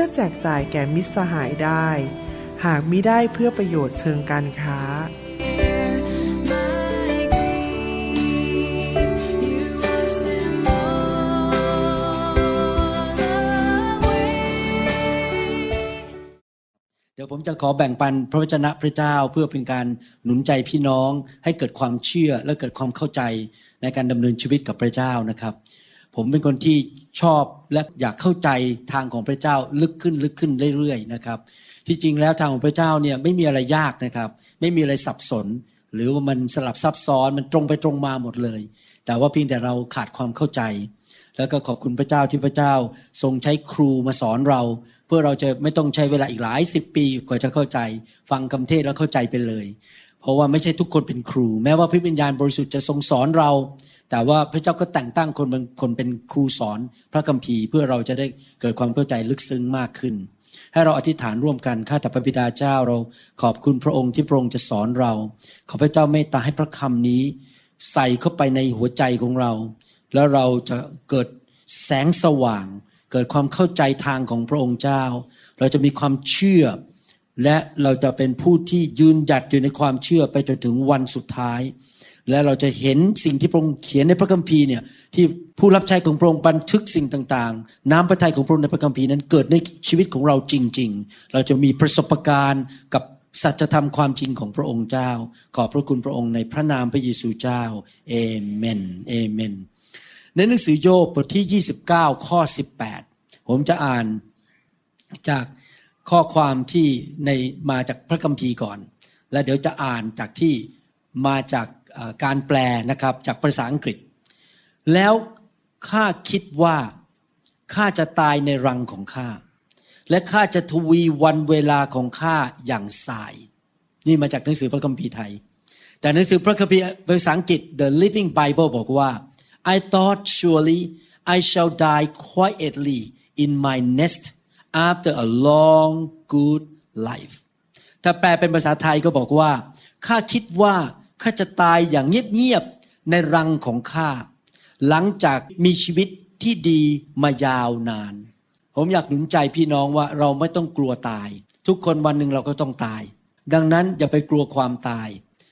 พื่อแจกจ่ายแก่มิตรสหายได้ หากมิได้เพื่อประโยชน์เชิงการค้า เดี๋ยวผมจะขอแบ่งปันพระวจนะพระเจ้าเพื่อเป็นการหนุนใจพี่น้อง ให้เกิดความเชื่อและเกิดความเข้าใจในการดำเนินชีวิตกับพระเจ้านะครับ ผมเป็นคนที่ ชอบและอยากเข้าใจทางของพระเจ้าลึกขึ้นลึกขึ้นเรื่อยๆนะครับ ที่จริงแล้วทางของพระเจ้าเนี่ยไม่มีอะไรยากนะครับ ไม่มีอะไรสับสน หรือว่ามันสลับซับซ้อนมันตรงไปตรงมาหมดเลย แต่ว่าเพียงแต่เราขาดความเข้าใจ แล้วก็ขอบคุณพระเจ้าที่พระเจ้าทรงใช้ครูมาสอนเรา เพื่อเราจะไม่ต้องใช้เวลาอีกหลายสิบปีกว่าจะเข้าใจ ฟังคำเทศแล้วเข้าใจไปเลย เพราะว่าไม่ใช่ทุกคนเป็นครู แม้ว่าพระวิญญาณบริสุทธิ์จะทรงสอนเรา แต่ว่าพระเจ้าก็แต่งตั้งคนบางคนเป็นครูสอนพระคัมภีร์เพื่อเราจะได้เกิดความเข้าใจลึกซึ้งมากขึ้น ให้เราอธิษฐานร่วมกันข้าแต่พระบิดาเจ้าเรา ขอบคุณพระองค์ที่พระองค์จะสอนเรา ขอพระเจ้าเมตตาให้พระคำนี้ ใส่เข้าไปในหัวใจของเรา แล้วเราจะเกิดแสงสว่าง เกิดความเข้าใจทางของพระองค์เจ้า เราจะมีความเชื่อ และเราจะเป็นผู้ที่ยืนหยัดอยู่ในความเชื่อไปจนถึงวันสุดท้าย และเราจะเห็นสิ่งที่พระองค์เขียนในพระคัมภีร์เนี่ยที่ผู้รับใช้ของพระองค์บันทึกสิ่งต่างๆ น้ำพระทัยของพระองค์ในพระคัมภีร์นั้นเกิดในชีวิตของเราจริง ๆ เราจะมีประสบการณ์กับสัจธรรมความจริงของพระองค์เจ้า ขอบพระคุณพระองค์ในพระนามพระเยซูเจ้าเอเมนเอเมน ในหนังสือโยบบทที่ 29 ข้อ 18 ผมจะอ่านจากข้อความที่ในมาจากพระคัมภีร์ก่อน และเดี๋ยวจะอ่านจากที่มาจาก การแปลนะครับจากภาษาอังกฤษ แล้วข้าคิดว่าข้าจะตายในรังของข้าและข้าจะทวีวันเวลาของข้าอย่างสาย นี่มาจากหนังสือพระคัมภีร์ไทย แต่หนังสือพระคัมภีร์ภาษาอังกฤษ The Living Bible บอกว่า I thought surely I shall die quietly in my nest after a long good life ถ้าแปลเป็นภาษาไทยก็บอกว่าข้าคิดว่า ข้าจะตายอย่างเงียบๆในรังของข้าหลังจากมีชีวิตที่ดีมายาวนาน ผมอยากหนุนใจพี่น้องว่าเราไม่ต้องกลัวตาย ทุกคนวันหนึ่งเราก็ต้องตาย ดังนั้นอย่าไปกลัวความตาย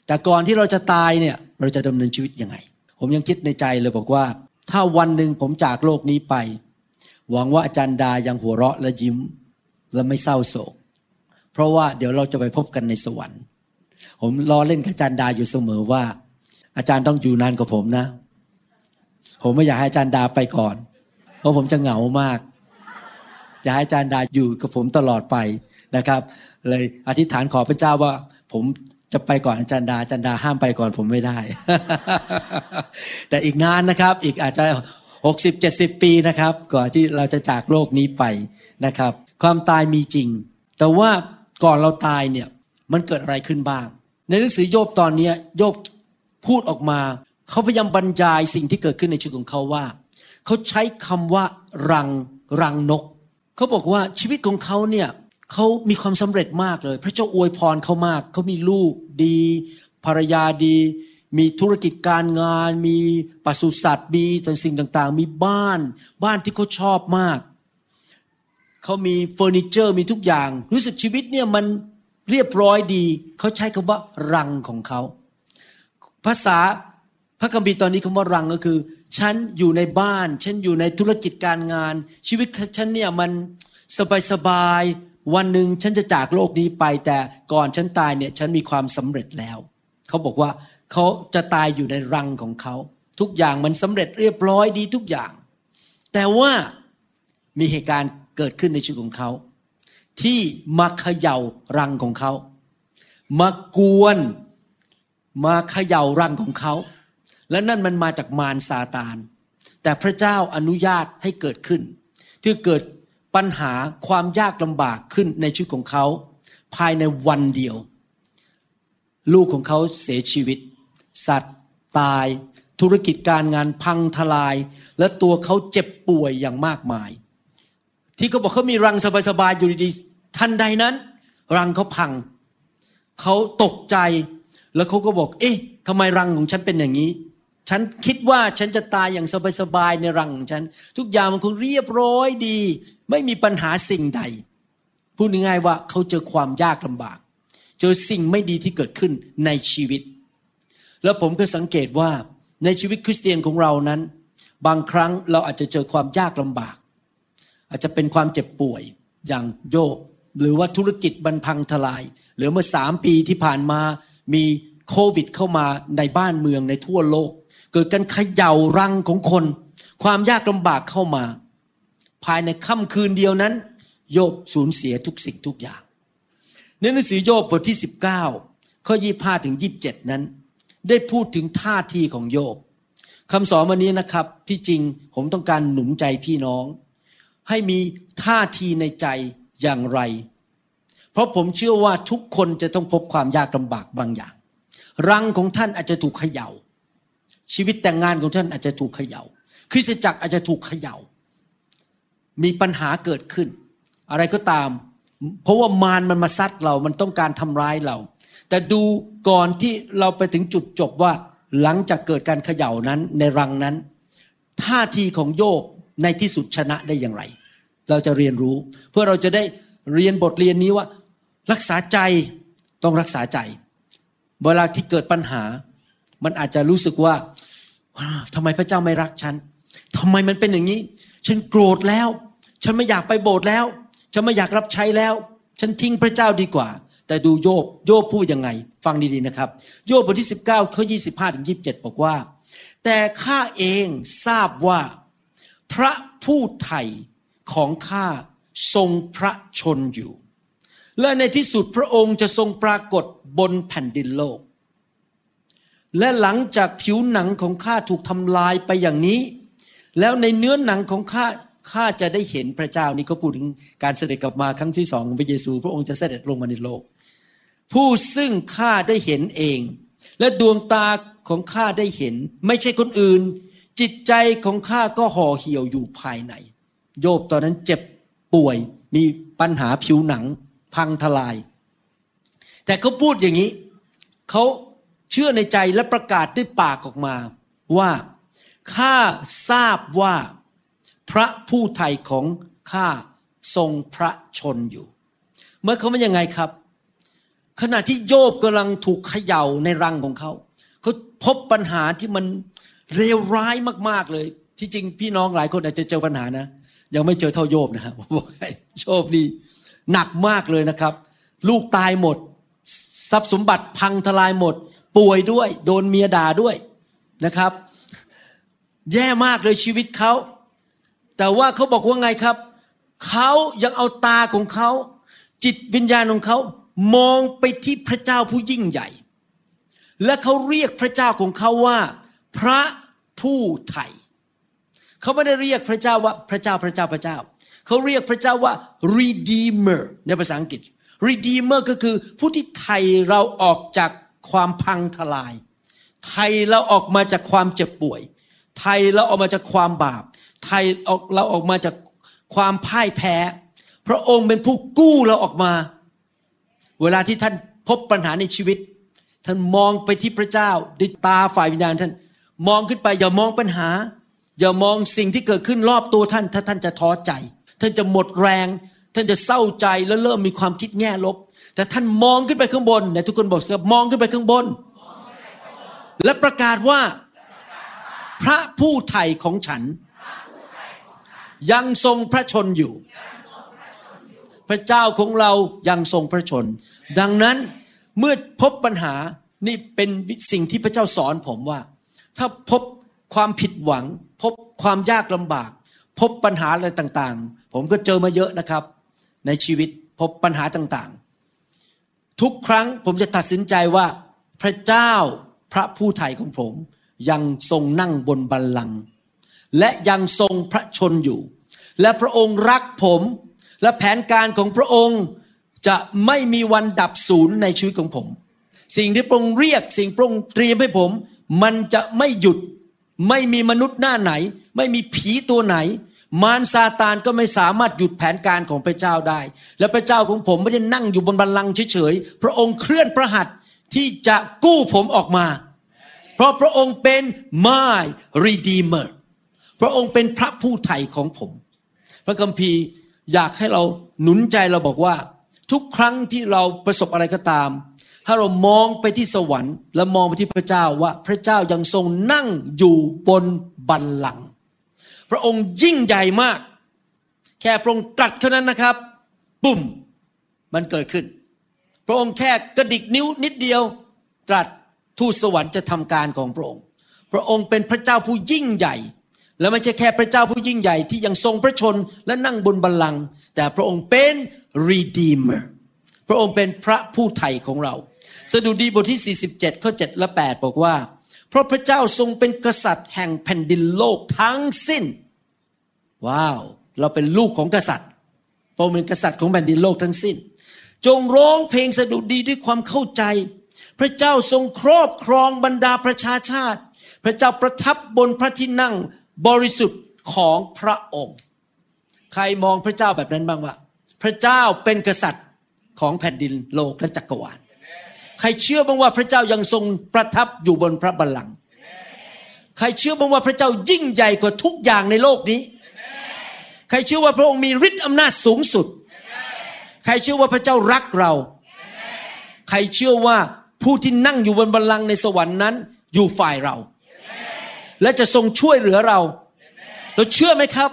แต่ก่อนที่เราจะตายเนี่ยเราจะดำเนินชีวิตยังไง ผมยังคิดในใจเลยบอกว่า ถ้าวันหนึ่งผมจากโลกนี้ไป หวังว่าอาจารย์ดายังหัวเราะและยิ้ม และไม่เศร้าโศก เพราะว่าเดี๋ยวเราจะไปพบกันในสวรรค์ ผมล้อเล่นกับอาจารย์ดาอยู่เสมอว่า อาจารย์ต้องอยู่นานกว่าผมนะ ผมไม่อยากให้อาจารย์ดาไปก่อน เพราะผมจะเหงามาก อยากให้อาจารย์ดาอยู่กับผมตลอดไปนะครับ เลยอธิษฐานขอพระเจ้าว่า ผมจะไปก่อนอาจารย์ดาอาจารย์ดาห้ามไปก่อนผมไม่ได้ แต่อีกนานนะครับ อีกอาจจะหกสิบเจ็ดสิบปีนะครับ ก่อนที่เราจะจากโลกนี้ไปนะครับ ความตายมีจริง แต่ว่าก่อนเราตายเนี่ยมันเกิดอะไรขึ้นบ้าง ในหนังสือโยบตอนนี้โยบพูดออกมาเขาพยายามบรรยายสิ่งที่เกิดขึ้นในชีวิตของเขาว่า เขาใช้คำว่ารังรังนก เขาบอกว่าชีวิตของเขาเนี่ยเขามีความสำเร็จมากเลย พระเจ้าอวยพรเขามาก เขามีลูกดี ภรรยาดี มีธุรกิจการงาน มีปศุสัตว์มีแต่สิ่งต่างๆ มีบ้าน บ้านที่เขาชอบมาก เขามีเฟอร์นิเจอร์มีทุกอย่าง รู้สึกชีวิตเนี่ยมัน เรียบร้อยดี เขาใช้คำว่ารังของเขา ภาษาพระคัมภีร์ตอนนี้คำว่ารังก็คือ ฉันอยู่ในบ้าน ฉันอยู่ในธุรกิจการงาน ชีวิตฉันเนี่ยมันสบายสบายๆวันหนึ่งฉันจะจากโลกนี้ไป แต่ก่อนฉันตายเนี่ยฉันมีความสำเร็จแล้ว เขาบอกว่าเขาจะตายอยู่ในรังของเขา ทุกอย่างมันสำเร็จเรียบร้อยดีทุกอย่าง แต่ว่ามีเหตุการณ์เกิดขึ้นในชีวิตของเขา ที่มาเขย่ารังของเขา มากวนมาเขย่ารังของเขา และนั่นมันมาจากมารซาตาน แต่พระเจ้าอนุญาตให้เกิดขึ้น ที่เกิดปปัญหาความยากลำบากขึ้นในชีวิตของเขา ภายในวันเดียว ลูกของเขาเสียชีวิต สัตว์ตาย ธุรกิจการงานพังทลาย และตัวเขาเจ็บป่วยอย่างมากมาย ที่เขาบอกเขามีรังสบายๆอยู่ดีๆทันใดนั้น รังเขาพังเขาตกใจแล้วเขาก็บอก เอ๊ะทำไมรังของฉันเป็นอย่างนี้ ฉันคิดว่าฉันจะตายอย่างสบายๆในรังของฉัน ทุกอย่างมันคงเรียบร้อยดี ไม่มีปัญหาสิ่งใดพูดง่ายๆว่าเขาเจอความยากลำบาก เจอสิ่งไม่ดีที่เกิดขึ้นในชีวิต แล้วผมก็สังเกตว่าในชีวิตคริสเตียนของเรานั้น บางครั้งเราอาจจะเจอความยากลำบาก อาจจะเป็นความเจ็บป่วยอย่างโยบหรือว่าธุรกิจบันพังทลาย หรือเมื่อสามปีที่ผ่านมามีโควิดเข้ามาในบ้านเมืองในทั่วโลก เกิดการเขย่ารังของคน ความยากลำบากเข้ามา ภายในค่ำคืนเดียวนั้น โยบสูญเสียทุกสิ่งทุกอย่างในหนังสือโยบบทที่ 19 ข้อ 25 ถึง 27 นั้น ได้พูดถึงท่าทีของโยบคำสอนวันนี้นะครับที่จริงผมต้องการหนุนใจพี่น้อง ให้มีท่าทีในใจอย่างไร เพราะผมเชื่อว่าทุกคนจะต้องพบความยากลำบากบางอย่าง รังของท่านอาจจะถูกเขยา่า ชีวิตแต่งงานของท่านอาจจะถูกเขยา่า คริสตจักรอาจจะถูกเขยา่า มีปัญหาเกิดขึ้น อะไรก็ตาม เพราะว่ามารมันมาซัดเรา มันต้องการทำร้ายเรา แต่ดูก่อนที่เราไปถึงจุดจบว่าหลังจากเกิดการเขย่านั้นในรังนั้น ท่าทีของโยบ ในที่สุดชนะได้อย่างไร เราจะเรียนรู้ เพื่อเราจะได้เรียนบทเรียนนี้ว่า รักษาใจต้องรักษาใจ เวลาที่เกิดปัญหา มันอาจจะรู้สึกว่าทำไมพระเจ้าไม่รักฉันทำไมมันเป็นอย่างนี้ ฉันโกรธแล้ว ฉันไม่อยากไปโบสถ์แล้ว ฉันไม่อยากรับใช้แล้ว ฉันทิ้งพระเจ้าดีกว่า แต่ดูโยบโยบพูดยังไง ฟังดีๆนะครับ โยบบทที่ 19ข้อ25ถึง27บอกว่า แต่ข้าเองทราบว่า พระผู้ไถ่ของข้าทรงพระชนอยู่ และในที่สุดพระองค์จะทรงปรากฏบนแผ่นดินโลก และหลังจากผิวหนังของข้าถูกทำลายไปอย่างนี้ แล้วในเนื้อหนังของข้าข้าจะได้เห็นพระเจ้านี่เขาพูดถึงการเสด็จกลับมาครั้งที่สองของพระเยซู พระองค์จะเสด็จลงมาในโลก ผู้ซึ่งข้าได้เห็นเอง และดวงตาของข้าได้เห็น ไม่ใช่คนอื่น จิตใจของข้าก็ห่อเหี่ยวอยู่ภายใน โยบตอนนั้นเจ็บป่วยมีปัญหาผิวหนัง พังทลาย แต่เขาพูดอย่างนี้ เขาเชื่อในใจและประกาศด้วยปากออกมาว่าข้าทราบว่าพระผู้ไถ่ของข้าทรงพระชนอยู่ เมื่อเขาเป็นยังไงครับ ขณะที่โยบกำลังถูกเขย่าในรังของเขา เขาพบปัญหาที่มัน เลวร้ายมาก ๆเลย ที่จริงพี่น้องหลายคนอาจจะเจอปัญหานะ ยังไม่เจอเท่าโยบนะครับบอกให้โยบนี่หนักมากเลยนะครับ ลูกตายหมด ทรัพย์สมบัติพังทลายหมด ป่วยด้วย โดนเมียด่าด้วยนะครับ แย่มากเลยชีวิตเขาแต่ว่าเขาบอกว่าไงครับเขายังเอาตาของเขา จิตวิญญาณของเขามองไปที่พระเจ้าผู้ยิ่งใหญ่ และเขาเรียกพระเจ้าของเขาว่า พระผู้ไถ่เขาไม่ได้เรียกพระเจ้าว่าพระเจ้าพระเจ้าพระเจ้า เขาเรียกพระเจ้าว่า redeemer ในภาษาอังกฤษ redeemer ก็คือผู้ที่ไถ่เราออกจากความพังทลาย ไถ่เราออกมาจากความเจ็บป่วย ไถ่เราออกมาจากความบาป ไถ่เราออกมาจากความพ่ายแพ้ พระองค์เป็นผู้กู้เราออกมา เวลาที่ท่านพบปัญหาในชีวิต ท่านมองไปที่พระเจ้าด้วยตาฝ่ายวิญญาณท่าน มองขึ้นไปอย่ามองปัญหา อย่ามองสิ่งที่เกิดขึ้นรอบตัวท่าน ถ้าท่านจะท้อใจ ท่านจะหมดแรง ท่านจะเศร้าใจแล้วเริ่มมีความคิดแง่ลบ แต่ท่านมองขึ้นไปข้างบนในทุกคนบอกครับมองขึ้นไปข้างบน และประกาศว่า พระผู้ไถ่ของฉัน ยังทรงพระชนอยู่ พระเจ้าของเรายังทรงพระชน ดังนั้นเมื่อพบปัญหานี่เป็นสิ่งที่พระเจ้าสอนผมว่า ถ้าพบความผิดหวัง พบความยากลำบาก พบปัญหาอะไรต่างๆ ผมก็เจอมาเยอะนะครับ ในชีวิตพบปัญหาต่างๆ ทุกครั้งผมจะตัดสินใจว่า พระเจ้าพระผู้ไถ่ของผม ยังทรงนั่งบนบัลลังก์และยังทรงพระชนอยู่ และพระองค์รักผมและแผนการของพระองค์จะไม่มีวันดับศูนย์ในชีวิตของผม สิ่งที่พระองค์เรียกสิ่งพระองค์เตรียมให้ผม มันจะไม่หยุด ไม่มีมนุษย์หน้าไหน ไม่มีผีตัวไหน มารซาตานก็ไม่สามารถหยุดแผนการของพระเจ้าได้ และพระเจ้าของผมไม่ได้นั่งอยู่บนบัลลังก์เฉยๆ พระองค์เคลื่อนพระหัตที่จะกู้ผมออกมา เพราะพระองค์เป็น my redeemer พระองค์เป็นพระผู้ไถ่ของผม พระคัมภีร์อยากให้เราหนุนใจเราบอกว่า ทุกครั้งที่เราประสบอะไรก็ตาม ถ้าเรามองไปที่สวรรค์ และมองไปที่พระเจ้าว่าพระเจ้ายังทรงนั่งอยู่บนบัลลังก์พระองค์ยิ่งใหญ่มาก แค่พระองค์ตรัสเท่านั้นนะครับปุ่มมันเกิดขึ้น พระองค์แค่กระดิกนิ้วนิดเดียว ตรัสทูตสวรรค์จะทำการของพระองค์ พระองค์เป็นพระเจ้าผู้ยิ่งใหญ่ และไม่ใช่แค่พระเจ้าผู้ยิ่งใหญ่ที่ยังทรงพระชนและนั่งบนบัลลังก์แต่พระองค์เป็น redeemer พระองค์เป็นพระผู้ไถ่ของเรา สดุดีบทที่ 47 ข้อ 7 และ 8 บอกว่า เพราะพระเจ้าทรงเป็นกษัตริย์แห่งแผ่นดินโลกทั้งสิ้น ว้าว เราเป็นลูกของกษัตริย์พระองค์เป็นกษัตริย์ของแผ่นดินโลกทั้งสิ้น จงร้องเพลงสดุดีด้วยความเข้าใจ พระเจ้าทรงครอบครองบรรดาประชาชาติ พระเจ้าประทับบนพระที่นั่งบริสุทธิ์ของพระองค์ ใครมองพระเจ้าแบบนั้นบ้างวะพระเจ้าเป็นกษัตริย์ของแผ่นดินโลกและจักรวาล ใครเชื่อบ้างว่าพระเจ้ายังทรงประทับอยู่บนพระบัลลังก์ใครเชื่อบ้างว่าพระเจ้ายิ่งใหญ่กว่าทุกอย่างในโลกนี้ ใครเชื่อว่าพระองค์มีฤทธิ์อำนาจสูงสุด ใครเชื่อว่าพระเจ้ารักเรา ใครเชื่อว่าผู้ที่นั่งอยู่บนบัลลังก์ในสวรรค์นั้น อยู่ฝ่ายเรา และจะทรงช่วยเหลือเรา เราเชื่อไหมครับ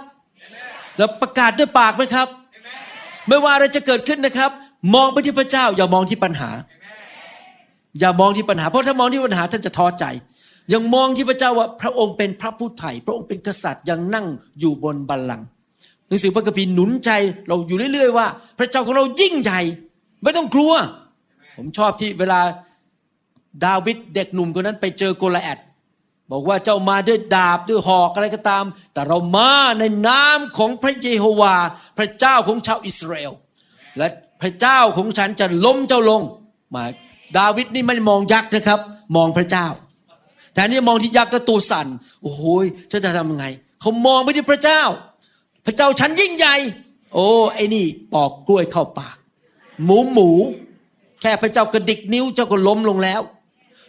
เราประกาศด้วยปากไหมครับ ไม่ว่าอะไรจะเกิดขึ้นนะครับ มองไปที่พระเจ้าอย่ามองที่ปัญหา อย่ามองที่ปัญหา เพราะถ้ามองที่ปัญหาท่านจะท้อใจ ยังมองที่พระเจ้าว่าพระองค์เป็นพระผู้ไถ่พระองค์เป็นกษัตริย์ยังนั่งอยู่บนบัลลังก์หนังสือพระคัมภีร์หนุนใจเราอยู่เรื่อย ๆ ว่า พระเจ้าของเรายิ่งใหญ่ไม่ต้องกลัว ผมชอบที่เวลาดาวิดเด็กหนุ่มคนนั้นไปเจอโกลแอดบอกว่าเจ้ามาด้วยดาบด้วยหอกอะไรก็ตาม แต่เรามาในนามของพระเยโฮวา พระเจ้าของชาวอิสราเอลและพระเจ้าของฉันจะล้มเจ้าลง มา ดาวิดนี่ไม่มองยักษ์นะครับ มองพระเจ้า แต่นี่มองที่ยักษ์แล้วตัวสั่นโอ้โหฉันจะทำยังไงเขามองไปที่พระเจ้า พระเจ้าฉันยิ่งใหญ่ โอ้ไอ้นี่ปอกกล้วยเข้าปาก หมูหมู แค่พระเจ้ากระดิกนิ้วเจ้าก็ล้มลงแล้ว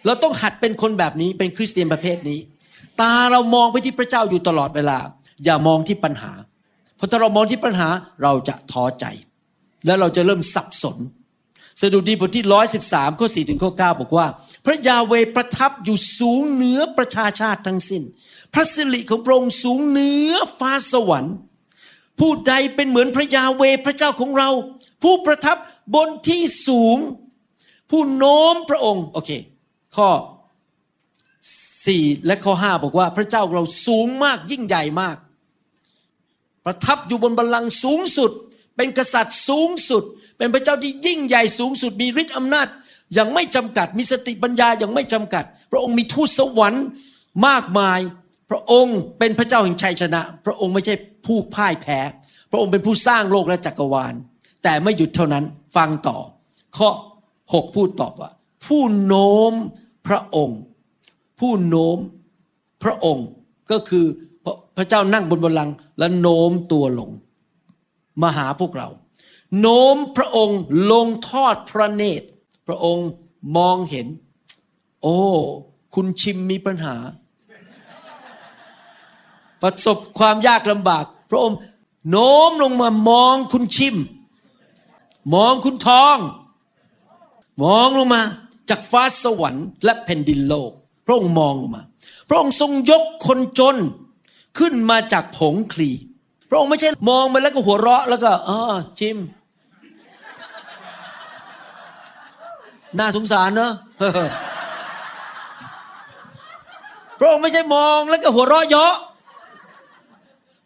เราต้องหัดเป็นคนแบบนี้เป็นคริสเตียนประเภทนี้ ตาเรามองไปที่พระเจ้าอยู่ตลอดเวลา อย่ามองที่ปัญหา เพราะถ้าเรามองที่ปัญหาเราจะท้อใจ แล้วเราจะเริ่มสับสน สดุดีบทที่ร้อยสิบสามข้อสี่ถึงข้อเก้าบอกว่า พระยาเวประทับอยู่สูงเหนือประชาชาติทั้งสิ้น พระสิริของพระองค์สูงเหนือฟ้าสวรรค์ ผู้ใดเป็นเหมือนพระยาเวพระเจ้าของเรา ผู้ประทับบนที่สูง ผู้โน้มพระองค์โอเค ข้อ 4 และข้อ 5 บอกว่าพระเจ้าเราสูงมากยิ่งใหญ่มาก ประทับอยู่บนบัลลังก์สูงสุด เป็นกษัตริย์สูงสุด เป็นพระเจ้าที่ยิ่งใหญ่สูงสุดมีฤทธิ์อำนาจอย่างไม่จำกัดมีสติปัญญาอย่างไม่จำกัด พระองค์มีทูตสวรรค์มากมาย พระองค์เป็นพระเจ้าแห่งชัยชนะ พระองค์ไม่ใช่ผู้พ่ายแพ้ พระองค์เป็นผู้สร้างโลกและจักรวาล แต่ไม่หยุดเท่านั้นฟังต่อ ข้อ 6 พูดตอบว่า ผู้โน้มพระองค์ ผู้โน้มพระองค์ก็คือพระเจ้านั่งบนบัลลังก์และโน้มตัวลง มาหาพวกเรา โน้มพระองค์ลงทอดพระเนตร พระองค์มองเห็น โอ้ คุณชิมมีปัญหา ประสบความยากลำบาก พระองค์โน้มลงมามองคุณชิม มองคุณทอง มองลงมาจากฟ้าสวรรค์และแผ่นดินโลก พระองค์มองลงมา พระองค์ทรงยกคนจนขึ้นมาจากผงคลีพระองค์ไม่ใช่มองไปแล้วก็หัวเราะแล้วก็อ๋อชิม น่าสงสารเนอะพระองค์ไม่ใช่มองแล้วก็หัวเราะเยาะ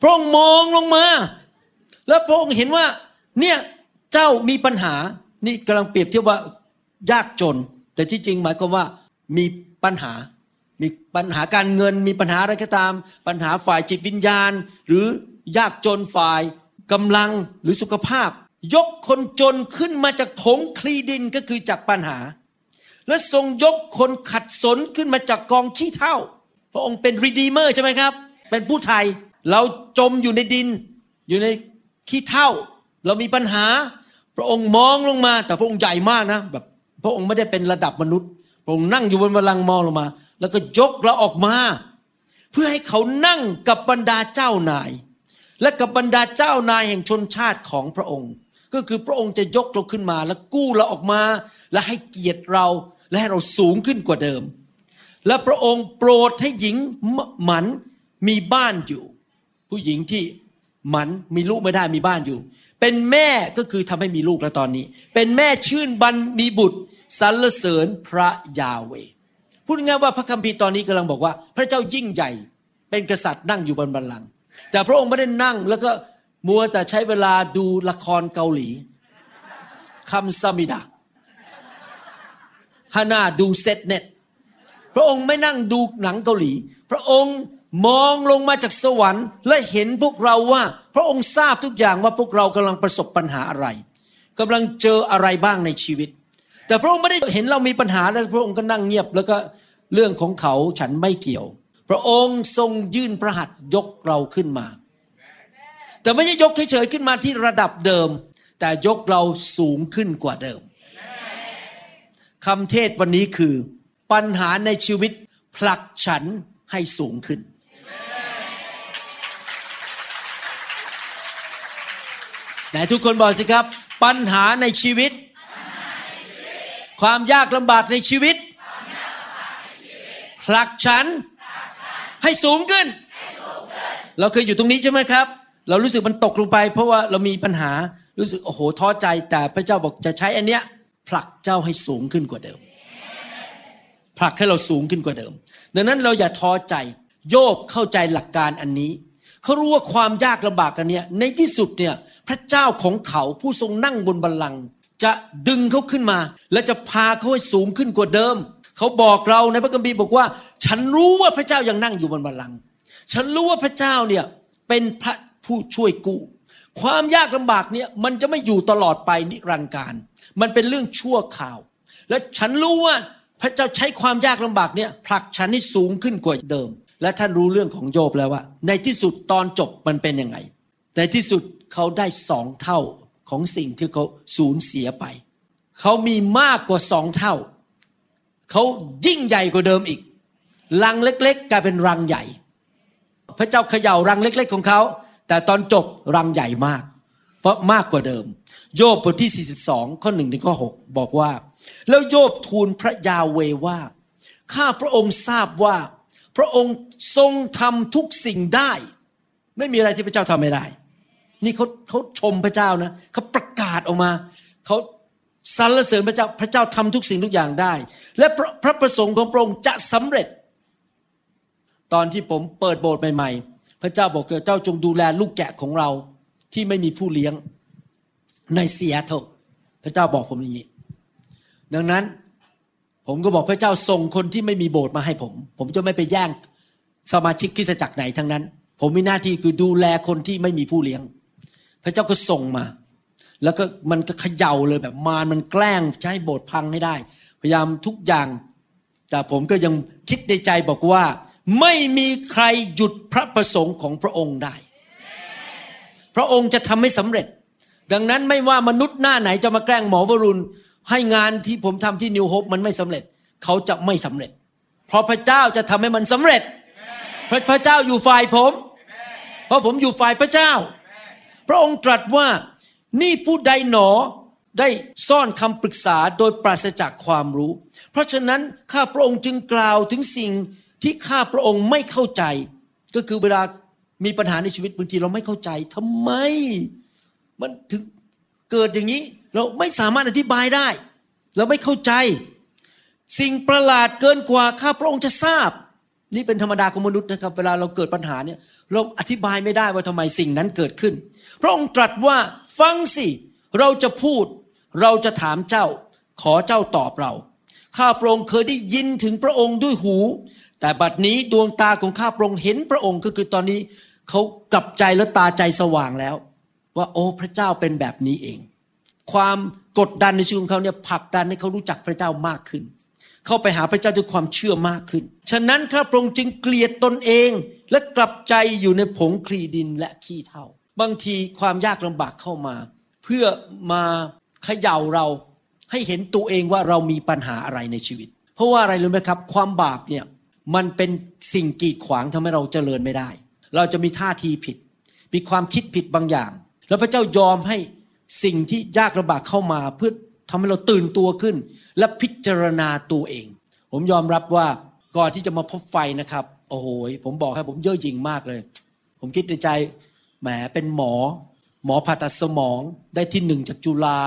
พระองค์มองลงมา แล้วพระองค์เห็นว่า เนี่ยเจ้ามีปัญหา นี่กำลังเปรียบเทียบว่ายากจน แต่ที่จริงหมายความว่ามีปัญหา มีปัญหาการเงิน มีปัญหาอะไรก็ตาม ปัญหาฝ่ายจิตวิญญาณ หรือยากจนฝ่ายกำลังหรือสุขภาพ ยกคนจนขึ้นมาจากผงคลีดินก็คือจากปัญหา และทรงยกคนขัดสนขึ้นมาจากกองขี้เท่า พระองค์เป็นรีดีเมอร์ใช่ไหมครับ เป็นผู้ไทยเราจมอยู่ในดิน อยู่ในขี้เท่า เรามีปัญหา พระองค์มองลงมา แต่พระองค์ใหญ่มากนะแบบพระองค์ไม่ได้เป็นระดับมนุษย์ พระองค์นั่งอยู่บนบัลลังก์มองลงมา แล้วก็ยกเราออกมา เพื่อให้เขานั่งกับบรรดาเจ้านาย และกับบรรดาเจ้านายแห่งชนชาติของพระองค์ ก็คือพระองค์จะยกเราขึ้นมา แล้วกู้เราออกมา และให้เกียรติเราและให้เราสูงขึ้นกว่าเดิม และพระองค์โปรดให้หญิงหมันมีบ้านอยู่ ผู้หญิงที่หมันมีลูกไม่ได้มีบ้านอยู่ เป็นแม่ก็คือทำให้มีลูกแล้วตอนนี้ เป็นแม่ชื่นบันมีบุตรสรรเสริญพระยาเวพูดง่ายว่าพระคัมภีร์ตอนนี้กำลังบอกว่า พระเจ้ายิ่งใหญ่ เป็นกษัตริย์นั่งอยู่บนบัลลังก์แต่พระองค์ไม่ได้นั่งแล้วก็ มัวแต่ใช้เวลาดูละครเกาหลีคำซามิดาฮานาดูเซตเน็ตพระองค์ไม่นั่งดูหนังเกาหลี พระองค์มองลงมาจากสวรรค์ และเห็นพวกเราว่า พระองค์ทราบทุกอย่างว่าพวกเรากำลังประสบปัญหาอะไรกำลังเจออะไรบ้างในชีวิต แต่พระองค์ไม่ได้เห็นเรามีปัญหาแล้วพระองค์ก็นั่งเงียบ แล้วก็เรื่องของเขาฉันไม่เกี่ยว พระองค์ทรงยื่นพระหัตถ์ยกเราขึ้นมา แต่ไม่ใช่ยกเฉยๆขึ้นมาที่ระดับเดิม แต่ยกเราสูงขึ้นกว่าเดิมคำเทศวันนี้คือ ปัญหาในชีวิตผลักฉันให้สูงขึ้น ไหนทุกคนบอกสิครับ ปัญหาในชีวิต ความยากลำบากในชีวิตผลักฉันให้สูงขึ้น เราเคยอยู่ตรงนี้ใช่ไหมครับ เรารู้สึกมันตกลงไป เพราะว่าเรามีปัญหารู้สึกโอ้โหท้อใจแต่พระเจ้าบอกจะใช้อันเนี้ยผลักเจ้าให้สูงขึ้นกว่าเดิม ผลักให้เราสูงขึ้นกว่าเดิม ดังนั้นเราอย่าท้อใจโยบเข้าใจหลักการอันนี้เขารู้ว่าความยากลำบากกันเนี้ยในที่สุดเนี่ยพระเจ้าของเขาผู้ทรงนั่งบนบัลลังก์จะดึงเขาขึ้นมา และจะพาเขาให้สูงขึ้นกว่าเดิม เขาบอกเราในพระคัมภีร์บอกว่า ฉันรู้ว่าพระเจ้ายังนั่งอยู่บนบัลลังก์ฉันรู้ว่าพระเจ้าเนี่ยเป็นพระ ผู้ช่วยกู้ ความยากลำบากเนี่ยมันจะไม่อยู่ตลอดไปนิรันดร์การ มันเป็นเรื่องชั่วข่าว และฉันรู้ว่าพระเจ้าใช้ความยากลำบากเนี่ยผลักฉันให้สูงขึ้นกว่าเดิม และท่านรู้เรื่องของโยบแล้วว่า ในที่สุดตอนจบมันเป็นยังไง ในที่สุดเขาได้สองเท่าของสิ่งที่เขาสูญเสียไป เขามีมากกว่าสองเท่า เขายิ่งใหญ่กว่าเดิมอีก รังเล็ก ๆ กลายเป็นรังใหญ่ พระเจ้าเขย่ารังเล็ก ๆ ของเขา แต่ตอนจบรังใหญ่มาก เพราะมากกว่าเดิม โยบบทที่ 42 ข้อหนึ่งถึงข้อ 6 บอกว่า แล้วโยบทูลพระยาเวว่า ข้าพระองค์ทราบว่า พระองค์ทรงทำทุกสิ่งได้ ไม่มีอะไรที่พระเจ้าทำไม่ได้ นี่เขาเขาชมพระเจ้านะเขาประกาศออกมาเขาสรรเสริญพระเจ้าพระเจ้าทำทุกสิ่งทุกอย่างได้ และพระพระประสงค์ของพระองค์จะสำเร็จ ตอนที่ผมเปิดโบสถ์ใหม่ๆ พระเจ้าบอกเจ้าจงดูแลลูกแกะของเราที่ไม่มีผู้เลี้ยงในเซียโตพระเจ้าบอกผมอย่างนี้ ดังนั้นผมก็บอกพระเจ้าส่งคนที่ไม่มีโบสถ์มาให้ผม ผมจะไม่ไปแย่งสมาชิกคริสตจักรไหนทั้งนั้น ผมมีหน้าที่คือดูแลคนที่ไม่มีผู้เลี้ยง พระเจ้าก็ส่งมา แล้วก็มันก็เขย่าเลยแบบมารมันแกล้งจะให้โบสถ์พังให้ได้ พยายามทุกอย่าง แต่ผมก็ยังคิดในใจบอกว่า ไม่มีใครหยุดพระประสงค์ของพระองค์ได้ พระองค์จะทำให้สำเร็จ ดังนั้นไม่ว่ามนุษย์หน้าไหนจะมาแกล้งหมอวรุณ ให้งานที่ผมทำที่นิวโฮปมันไม่สำเร็จ เขาจะไม่สำเร็จ เพราะพระเจ้าจะทำให้มันสำเร็จ พระพระเจ้าอยู่ฝ่ายผม เพราะผมอยู่ฝ่ายพระเจ้า พระองค์ตรัสว่านี่ผู้ใดหนอได้ซ่อนคำปรึกษาโดยปราศจากความรู้ เพราะฉะนั้นข้าพระองค์จึงกล่าวถึงสิ่ง ที่ข้าพระองค์ไม่เข้าใจ ก็คือเวลามีปัญหาในชีวิตบางทีเราไม่เข้าใจทำไม มันถึงเกิดอย่างนี้ เราไม่สามารถอธิบายได้ เราไม่เข้าใจ สิ่งประหลาดเกินกว่าข้าพระองค์จะทราบ นี่เป็นธรรมดาของมนุษย์นะครับ เวลาเราเกิดปัญหาเนี่ยเราอธิบายไม่ได้ว่าทำไมสิ่งนั้นเกิดขึ้น พระองค์ตรัสว่าฟังสิเราจะพูด เราจะถามเจ้า ขอเจ้าตอบเราข้าพระองค์เคยได้ยินถึงพระองค์ด้วยหู แต่บัดนี้ดวงตาของข้าพระองค์เห็นพระองค์ก็คือตอนนี้เขากลับใจและตาใจสว่างแล้ว ว่าโอ้พระเจ้าเป็นแบบนี้เอง ความกดดันในชีวิตของเขาเนี่ยผลักดันให้เขารู้จักพระเจ้ามากขึ้น เข้าไปหาพระเจ้าด้วยความเชื่อมากขึ้น ฉะนั้นข้าพระองค์จึงเกลียดตนเองและกลับใจอยู่ในผงคลีดินและขี้เถ้าบางทีความยากลำบากเข้ามา เพื่อมาเขย่าเราให้เห็นตัวเองว่าเรามีปัญหาอะไรในชีวิต เพราะว่าอะไรรู้ไหมครับ ความบาปเนี่ย มันเป็นสิ่งกีดขวางทำให้เราเจริญไม่ได้ เราจะมีท่าทีผิด มีความคิดผิดบางอย่าง แล้วพระเจ้ายอมให้สิ่งที่ยากลำบากเข้ามาเพื่อทำให้เราตื่นตัวขึ้น และพิจารณาตัวเอง ผมยอมรับว่าก่อนที่จะมาพบไฟนะครับ โอ้โหผมบอกให้ผมเย่อหยิ่งมากเลย ผมคิดในใจแหมเป็นหมอ หมอผ่าตัดสมองได้ที่หนึ่งจากจุฬา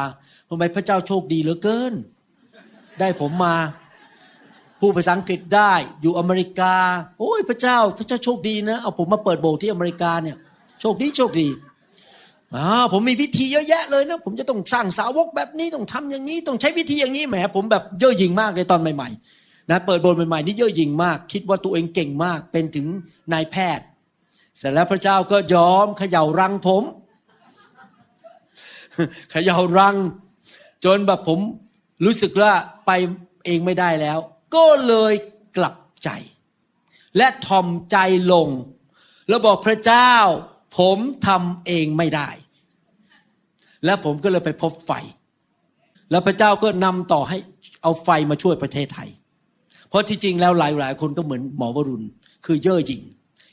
ทำไมพระเจ้าโชคดีเหลือเกิน ได้ผมมา พูดภาษาอังกฤษได้อยู่อเมริกา โอ้ยพระเจ้าพระเจ้าโชคดีนะ เอาผมมาเปิดโบสถ์ที่อเมริกาเนี่ยโชคดีโชคดีอ่าผมมีวิธีเยอะแยะเลยนะ ผมจะต้องสร้างสาวกแบบนี้ต้องทำอย่างนี้ ต้องใช้วิธีอย่างนี้แหมผมแบบเย่อหยิ่งมากเลยตอนใหม่ๆนะเปิดโบสถ์ใหม่ๆนี่เย่อหยิ่งมาก คิดว่าตัวเองเก่งมากเป็นถึงนายแพทย์ เสร็จแล้วพระเจ้าก็ยอมเขย่ารังผมเขย่ารัง จนแบบผมรู้สึกว่าไปเองไม่ได้แล้ว ก็เลยกลับใจ และทอมใจลง แล้วบอกพระเจ้า ผมทำเองไม่ได้ และผมก็เลยไปพบไฟ แล้วพระเจ้าก็นำต่อให้เอาไฟมาช่วยประเทศไทย เพราะที่จริงแล้วหลายหลายคนก็เหมือนหมอวรุณ คือเย่อหยิ่ง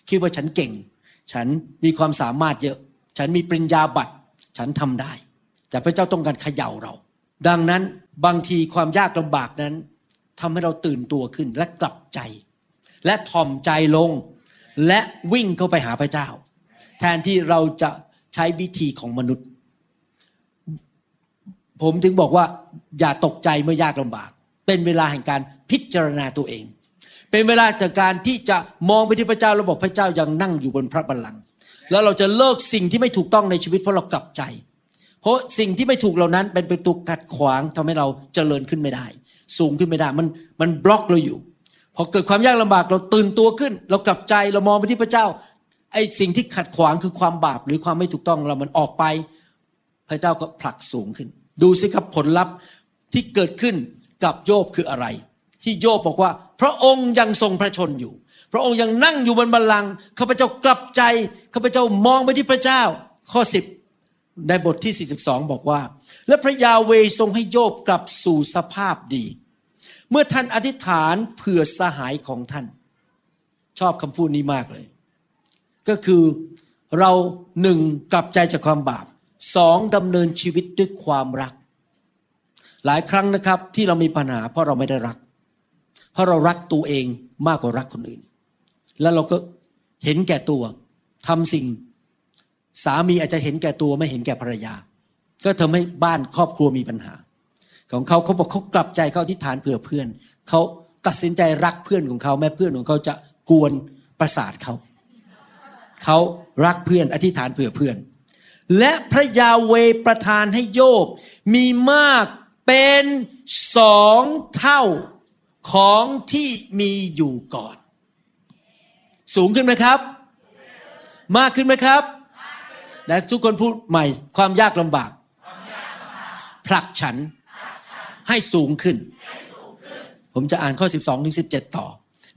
คิดว่าฉันเก่ง ฉันมีความสามารถเยอะ ฉันมีปริญญาบัตร ฉันทำได้ แต่พระเจ้าต้องการเขย่าเรา ดังนั้นบางทีความยากลำบากนั้น ทำให้เราตื่นตัวขึ้นและกลับใจ และถ่อมใจลง และวิ่งเข้าไปหาพระเจ้า แทนที่เราจะใช้วิธีของมนุษย์ ผมถึงบอกว่าอย่าตกใจเมื่อยากลำบาก เป็นเวลาแห่งการพิจารณาตัวเอง เป็นเวลาจากการที่จะมองไปที่พระเจ้าแล้วบอกพระเจ้ายังนั่งอยู่บนพระบัลลังก์แล้วเราจะเลิกสิ่งที่ไม่ถูกต้องในชีวิตเพราะเรากลับใจ เพราะสิ่งที่ไม่ถูกเหล่านั้นเป็นประตูกัดขวางทำให้เราเจริญขึ้นไม่ได้ สูงขึ้นไม่ได้ มันมันบล็อกเราอยู่ พอเกิดความยากลำบากเราตื่นตัวขึ้น เรากลับใจเรามองไปที่พระเจ้าไอ้สิ่งที่ขัดขวางคือความบาปหรือความไม่ถูกต้องเรามันออกไป พระเจ้าก็ผลักสูงขึ้น ดูสิครับผลลัพธ์ที่เกิดขึ้นกับโยบคืออะไร ที่โยบบอกว่า พระองค์ยังทรงพระชนอยู่ พระองค์ยังนั่งอยู่บนบัลลังก์ข้าพเจ้ากลับใจข้าพเจ้ามองไปที่พระเจ้า ข้อสิบในบทที่ 42 บอกว่า และพระยาเวทรงให้โยบกลับสู่สภาพดี เมื่อท่านอธิษฐานเผื่อสหายของท่าน ชอบคำพูดนี้มากเลย ก็คือเราหนึ่งกลับใจจากความบาปสองดำเนินชีวิตด้วยความรัก หลายครั้งนะครับที่เรามีปัญหาเพราะเราไม่ได้รัก เพราะเรารักตัวเองมากกว่ารักคนอื่น แล้วเราก็เห็นแก่ตัวทำสิ่ง สามีอาจจะเห็นแก่ตัวไม่เห็นแก่ภรรยา ก็ทำให้บ้านครอบครัวมีปัญหา ของเขาเขาบอกเขากลับใจเขาอธิษฐานเผื่อเพื่อนเขาตัดสินใจรักเพื่อนของเขาแม้เพื่อนของเขาจะกวนประสาทเขาเขารักเพื่อนอธิษฐานเผื่อเพื่อน และพระยาเวประทานให้โยบ มีมากเป็นสองเท่าของที่มีอยู่ก่อน สูงขึ้นไหมครับ มากขึ้นไหมครับและทุกคนพูดใหม่ความยากลำบาก ผลักฉันให้สูงขึ้น ผมจะอ่านข้อ 12ถึง17 ต่อ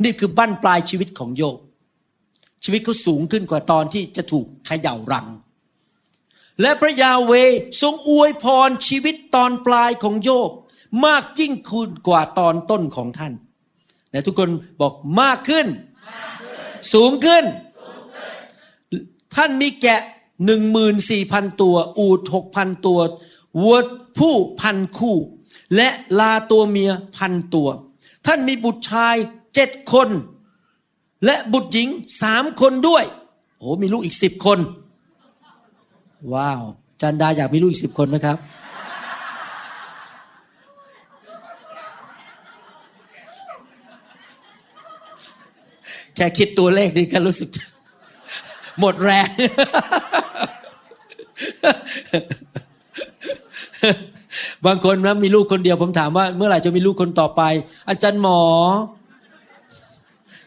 นี่คือบั้นปลายชีวิตของโยบ ชีวิตเขาสูงขึ้นกว่าตอนที่จะถูกเขย่ารัง และพระยาเวทรงอวยพรชีวิตตอนปลายของโยบ มากยิ่งคุณกว่าตอนต้นของท่านและทุกคนบอกมากขึ้น สูงขึ้น ท่านมีแกะหนึ่งหมื่นสี่พันตัว อูดหกพันตัว วัวผู้พันคู่ และลาตัวเมียพันตัว ท่านมีบุตรชายเจ็ดคน และบุตรหญิงสามคนด้วย โอ้มีลูกอีกสิบคน ว้าว จันดาอยากมีลูกอีกสิบคนไหมครับ แค่คิดตัวเลขนี่ก็รู้สึก หมดแรง บางคนนะมีลูกคนเดียว ผมถามว่า เมื่อไหร่จะมีลูกคนต่อไป อาจารย์หมอ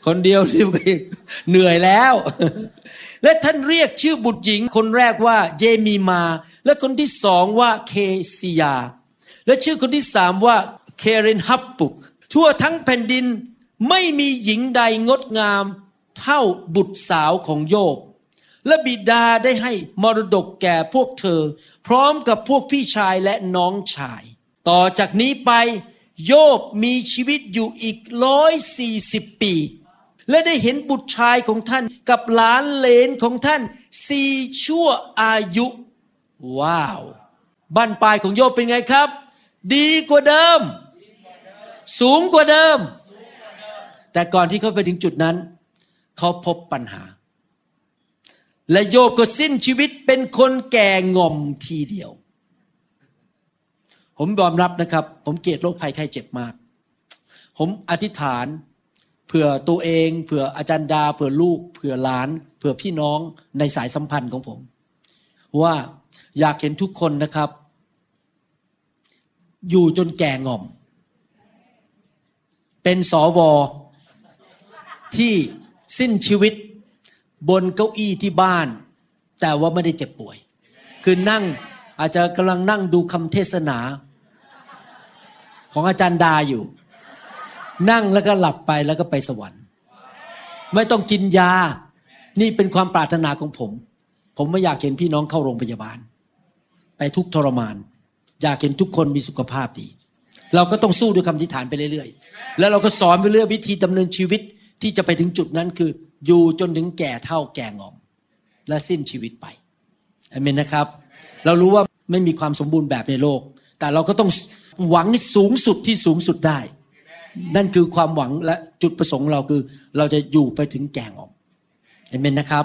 คนเดียวเหนื่อยแล้ว และท่านเรียกชื่อบุตรหญิง คนแรกว่า เยมีมา และคนที่สองว่าเคซียา และชื่อคนที่สามว่าเคเรนฮับปุก ทั่วทั้งแผ่นดินไม่มีหญิงใดงดงาม เท่าบุตรสาวของโยบ และบิดาได้ให้มรดกแก่พวกเธอ พร้อมกับพวกพี่ชายและน้องชาย ต่อจากนี้ไปโยบมีชีวิตอยู่อีกร้อยสี่สิบปี และได้เห็นบุตรชายของท่านกับหลานเลนของท่านสี่ชั่วอายุ ว้าว บ้านปลายของโยบเป็นไงครับ ดีกว่าเดิม สูงกว่าเดิม แต่ก่อนที่เขาไปถึงจุดนั้น เขาพบปัญหา และโยบก็สิ้นชีวิตเป็นคนแก่งอมทีเดียว ผมยอมรับนะครับ ผมเกลียดโรคภัยไข้เจ็บมาก ผมอธิษฐานเผื่อตัวเองเผื่ออาจารย์ดาเผื่อลูกเผื่อหลาน เผื่อพี่น้องในสายสัมพันธ์ของผม ว่าอยากเห็นทุกคนนะครับ อยู่จนแก่งอม เป็นสวที่สิ้นชีวิต บนเก้าอี้ที่บ้าน แต่ว่าไม่ได้เจ็บป่วย คือนั่งอาจจะกำลังนั่งดูคำเทศนา ของอาจารย์ดาอยู่ นั่งแล้วก็หลับไปแล้วก็ไปสวรรค์ ไม่ต้องกินยา นี่เป็นความปรารถนาของผม ผมไม่อยากเห็นพี่น้องเข้าโรงพยาบาล ไปทุกทรมาน อยากเห็นทุกคนมีสุขภาพดี เราก็ต้องสู้ด้วยคำอธิษฐานไปเรื่อยๆ แล้วเราก็สอนไปเรื่อยวิธีดำเนินชีวิตที่จะไปถึงจุดนั้นคือ อยู่จนถึงแก่เท่าแก่งอม และสิ้นชีวิตไปอเมนนะครับ เรารู้ว่าไม่มีความสมบูรณ์แบบในโลก แต่เราก็ต้องหวังสูงสุดที่สูงสุดได้ นั่นคือความหวังและจุดประสงค์เราคือ เราจะอยู่ไปถึงแก่งอมเอเมนนะครับ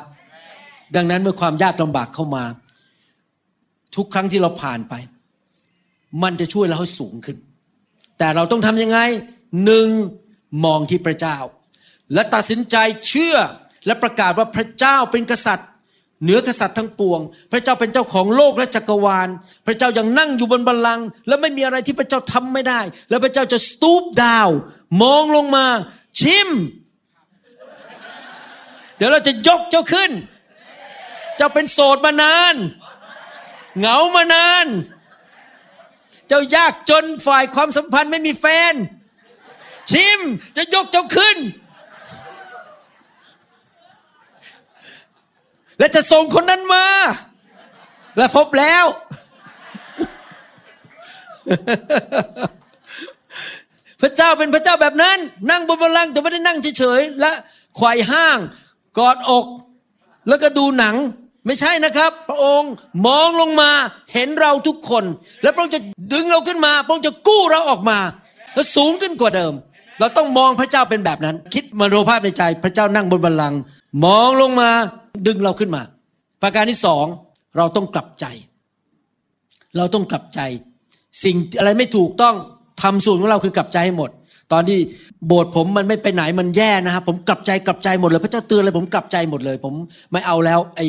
ดังนั้นเมื่อความยากลำบากเข้ามา ทุกครั้งที่เราผ่านไป มันจะช่วยเราให้สูงขึ้น แต่เราต้องทำยังไงหนึ่งมองที่พระเจ้า และตัดสินใจเชื่อและประกาศว่าพระเจ้าเป็นกษัตริย์ เหนือกษัตริย์ทั้งปวง พระเจ้าเป็นเจ้าของโลกและจักรวาล พระเจ้ายังนั่งอยู่บนบัลลังก์และไม่มีอะไรที่พระเจ้าทำไม่ได้ และพระเจ้าจะสตูปดาว มองลงมา ชิม เดี๋ยวเราจะยกเจ้าขึ้น เจ้าเป็นโสดมานาน เหงามานาน เจ้ายากจนฝ่ายความสัมพันธ์ไม่มีแฟน ชิมจะยกเจ้าขึ้น และจะส่งคนนั้นมา และพบแล้ว พระเจ้าเป็นพระเจ้าแบบนั้น นั่งบนบัลลังก์แต่ไม่ได้นั่งเฉยๆและควายห้าง กอดอก แล้วก็ดูหนังไม่ใช่นะครับ พระองค์มองลงมาเห็นเราทุกคน แล้วพระองค์จะดึงเราขึ้นมา พระองค์จะกู้เราออกมา แล้วสูงขึ้นกว่าเดิม เราต้องมองพระเจ้าเป็นแบบนั้น คิดมโนภาพในใจ พระเจ้านั่งบนบัลลังก์มองลงมาดึงเราขึ้นมา ประการที่สองเราต้องกลับใจ เราต้องกลับใจ สิ่งอะไรไม่ถูกต้องทำส่วนของเราคือกลับใจให้หมด ตอนที่โบสถ์ผมมันไม่ไปไหนมันแย่นะครับผมกลับใจกลับใจหมดเลย พระเจ้าเตือนเลยผมกลับใจหมดเลย ผมไม่เอาแล้ว ไอ้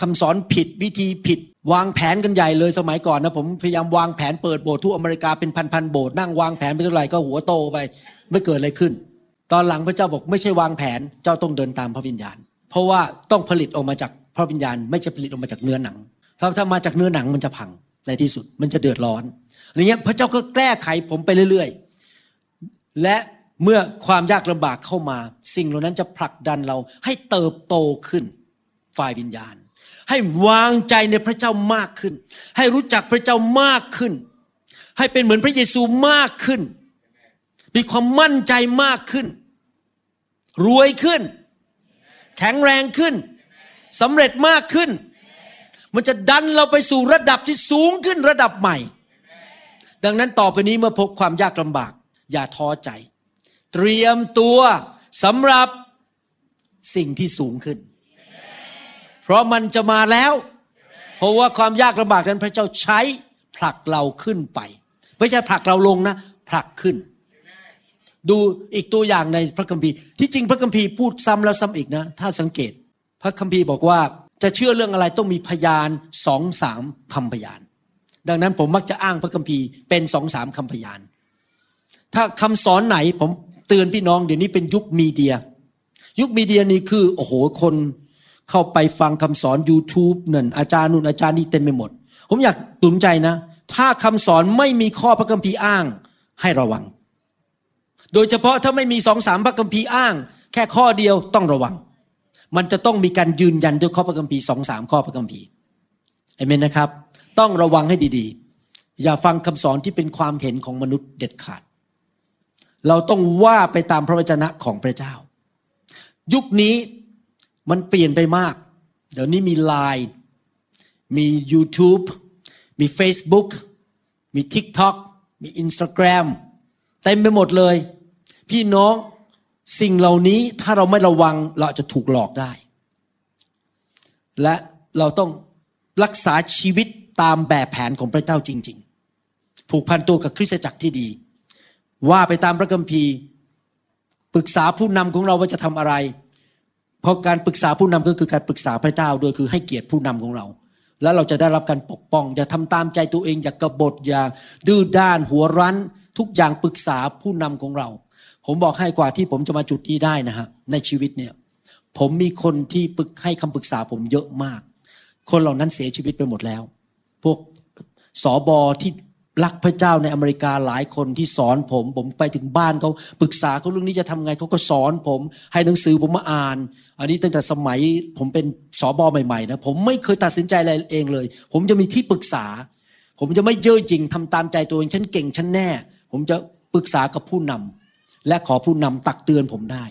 คำสอนผิดวิธีผิด วางแผนกันใหญ่เลยสมัยก่อนนะผมพยายามวางแผนเปิดโบสถ์ทั่วอเมริกาเป็นพันๆโบสถ์นั่งวางแผนไปเท่าไหร่ก็หัวโตไปไม่เกิดอะไรขึ้น ตอนหลังพระเจ้าบอกไม่ใช่วางแผนเจ้าต้องเดินตามพระวิญญาณ เพราะว่าต้องผลิตออกมาจากพระวิญญาณ ไม่ใช่ผลิตออกมาจากเนื้อหนัง ถ้าถ้ามาจากเนื้อหนังมันจะพังในที่สุดมันจะเดือดร้อนอะไรเงี้ยพระเจ้าก็แก้ไขผมไปเรื่อยๆ และเมื่อความยากลำบากเข้ามา สิ่งเหล่านั้นจะผลักดันเราให้เติบโตขึ้นฝ่ายวิญญาณ ให้วางใจในพระเจ้ามากขึ้น ให้รู้จักพระเจ้ามากขึ้น ให้เป็นเหมือนพระเยซูมากขึ้น มีความมั่นใจมากขึ้น รวยขึ้น แข็งแรงขึ้นสำเร็จมากขึ้น มันจะดันเราไปสู่ระดับที่สูงขึ้นระดับใหม่ ดังนั้นต่อไปนี้เมื่อพบความยากลำบาก อย่าท้อใจ เตรียมตัวสำหรับสิ่งที่สูงขึ้น ราะมันจะมาแล้ว เพราะว่าความยากลำบากนั้นพระเจ้าใช้ผลักเราขึ้นไป ไม่ใช่ผลักเราลงนะผลักขึ้น ดูอีกตัวอย่างในพระคัมภีร์ ที่จริงพระคัมภีร์พูดซ้ำแล้วซ้ำอีกนะ ถ้าสังเกต พระคัมภีร์บอกว่าจะเชื่อเรื่องอะไรต้องมีพยานสองสามคำพยาน ดังนั้นผมมักจะอ้างพระคัมภีร์เป็นสองสามคำพยาน ถ้าคำสอนไหนผมเตือนพี่น้องเดี๋ยวนี้เป็นยุคมีเดีย ยุคมีเดียนี่คือโอ้โหคน เข้าไปฟังคำสอน YouTube นั่นอาจารย์นู่นอาจารย์นี่เต็มไปหมด ผมอยากตุนใจนะ ถ้าคำสอนไม่มีข้อพระคัมภีร์อ้างให้ระวัง โดยเฉพาะถ้าไม่มีสองสามพระคัมภีร์อ้าง แค่ข้อเดียวต้องระวัง มันจะต้องมีการยืนยันด้วยข้อพระคัมภีร์สองสามข้อพระคัมภีร์เอเมนนะครับ ต้องระวังให้ดีๆ อย่าฟังคำสอนที่เป็นความเห็นของมนุษย์เด็ดขาด เราต้องว่าไปตามพระวจนะของพระเจ้า ยุคนี้ มันเปลี่ยนไปมาก เดี๋ยวนี้มีไลน์มี YouTube มี Facebook มี TikTok มี Instagram เต็มไปหมดเลย พี่น้องสิ่งเหล่านี้ถ้าเราไม่ระวังเราจะถูกหลอกได้ และเราต้องรักษาชีวิตตามแบบแผนของพระเจ้าจริง ๆ ผูกพันตัวกับคริสตจักรที่ดี ว่าไปตามพระคัมภีร์ ปรึกษาผู้นำของเราว่าจะทำอะไร เพราะการปรึกษาผู้นำก็คือการปรึกษาพระเจ้าด้วยคือให้เกียรติผู้นำของเรา แล้วเราจะได้รับการปกป้อง อย่าทำตามใจตัวเอง อย่ากบฏอย่าดื้อด้านหัวรั้น ทุกอย่างปรึกษาผู้นำของเรา ผมบอกให้กว่าที่ผมจะมาจุดนี้ได้นะฮะในชีวิตเนี่ยผมมีคนที่ปรึกให้คำปรึกษาผมเยอะมาก คนเหล่านั้นเสียชีวิตไปหมดแล้ว พวกสอบอที่ รักพระเจ้าในอเมริกาหลายคนที่สอนผม ผมไปถึงบ้านเขาปรึกษาเขาเรื่องนี้จะทำไงเขาก็สอนผม ให้หนังสือผมมาอ่าน อันนี้ตั้งแต่สมัยผมเป็นสอบอใหม่ๆนะผมไม่เคยตัดสินใจอะไรเองเลย ผมจะมีที่ปรึกษา ผมจะไม่เย่อจริงทำตามใจตัวเองฉันเก่งฉันแน่ ผมจะปรึกษากับผู้นำและขอผู้นำตักเตือนผมได้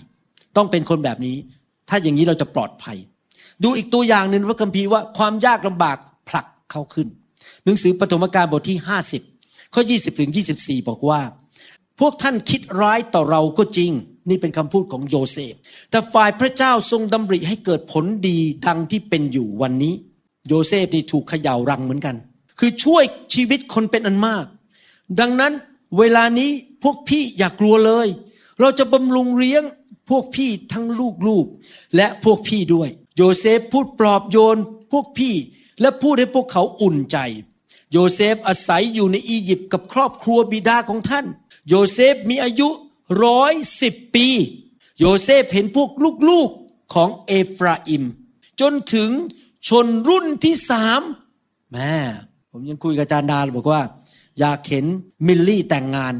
ต้องเป็นคนแบบนี้ ถ้าอย่างนี้เราจะปลอดภัย ดูอีกตัวอย่างหนึ่งพระคัมภีร์ว่าความยากลำบากผลักเขาขึ้น หนังสือปฐมกาลบทที่ 50 ข้อ 20ถึง24 บอกว่า พวกท่านคิดร้ายต่อเราก็จริง นี่เป็นคำพูดของโยเซฟ แต่ฝ่ายพระเจ้าทรงดำริให้เกิดผลดีดังที่เป็นอยู่วันนี้ โยเซฟนี่ถูกเขย่ารังเหมือนกัน คือช่วยชีวิตคนเป็นอันมาก ดังนั้นเวลานี้พวกพี่อย่ากลัวเลย เราจะบำรุงเลี้ยงพวกพี่ทั้งลูกๆ และพวกพี่ด้วย โยเซฟพูดปลอบโยนพวกพี่และพูดให้พวกเขาอุ่นใจ โยเซฟอาศัยอยู่ในอียิปต์กับครอบครัวบิดาของท่าน โยเซฟมีอายุร้อยสิบปี โยเซฟเห็นพวกลูกๆของเอฟราอิม จนถึงชนรุ่นที่สามแม่ผมยังคุยกับอาจารย์ดาบอกว่า อยากเห็นมิลลี่แต่งงาน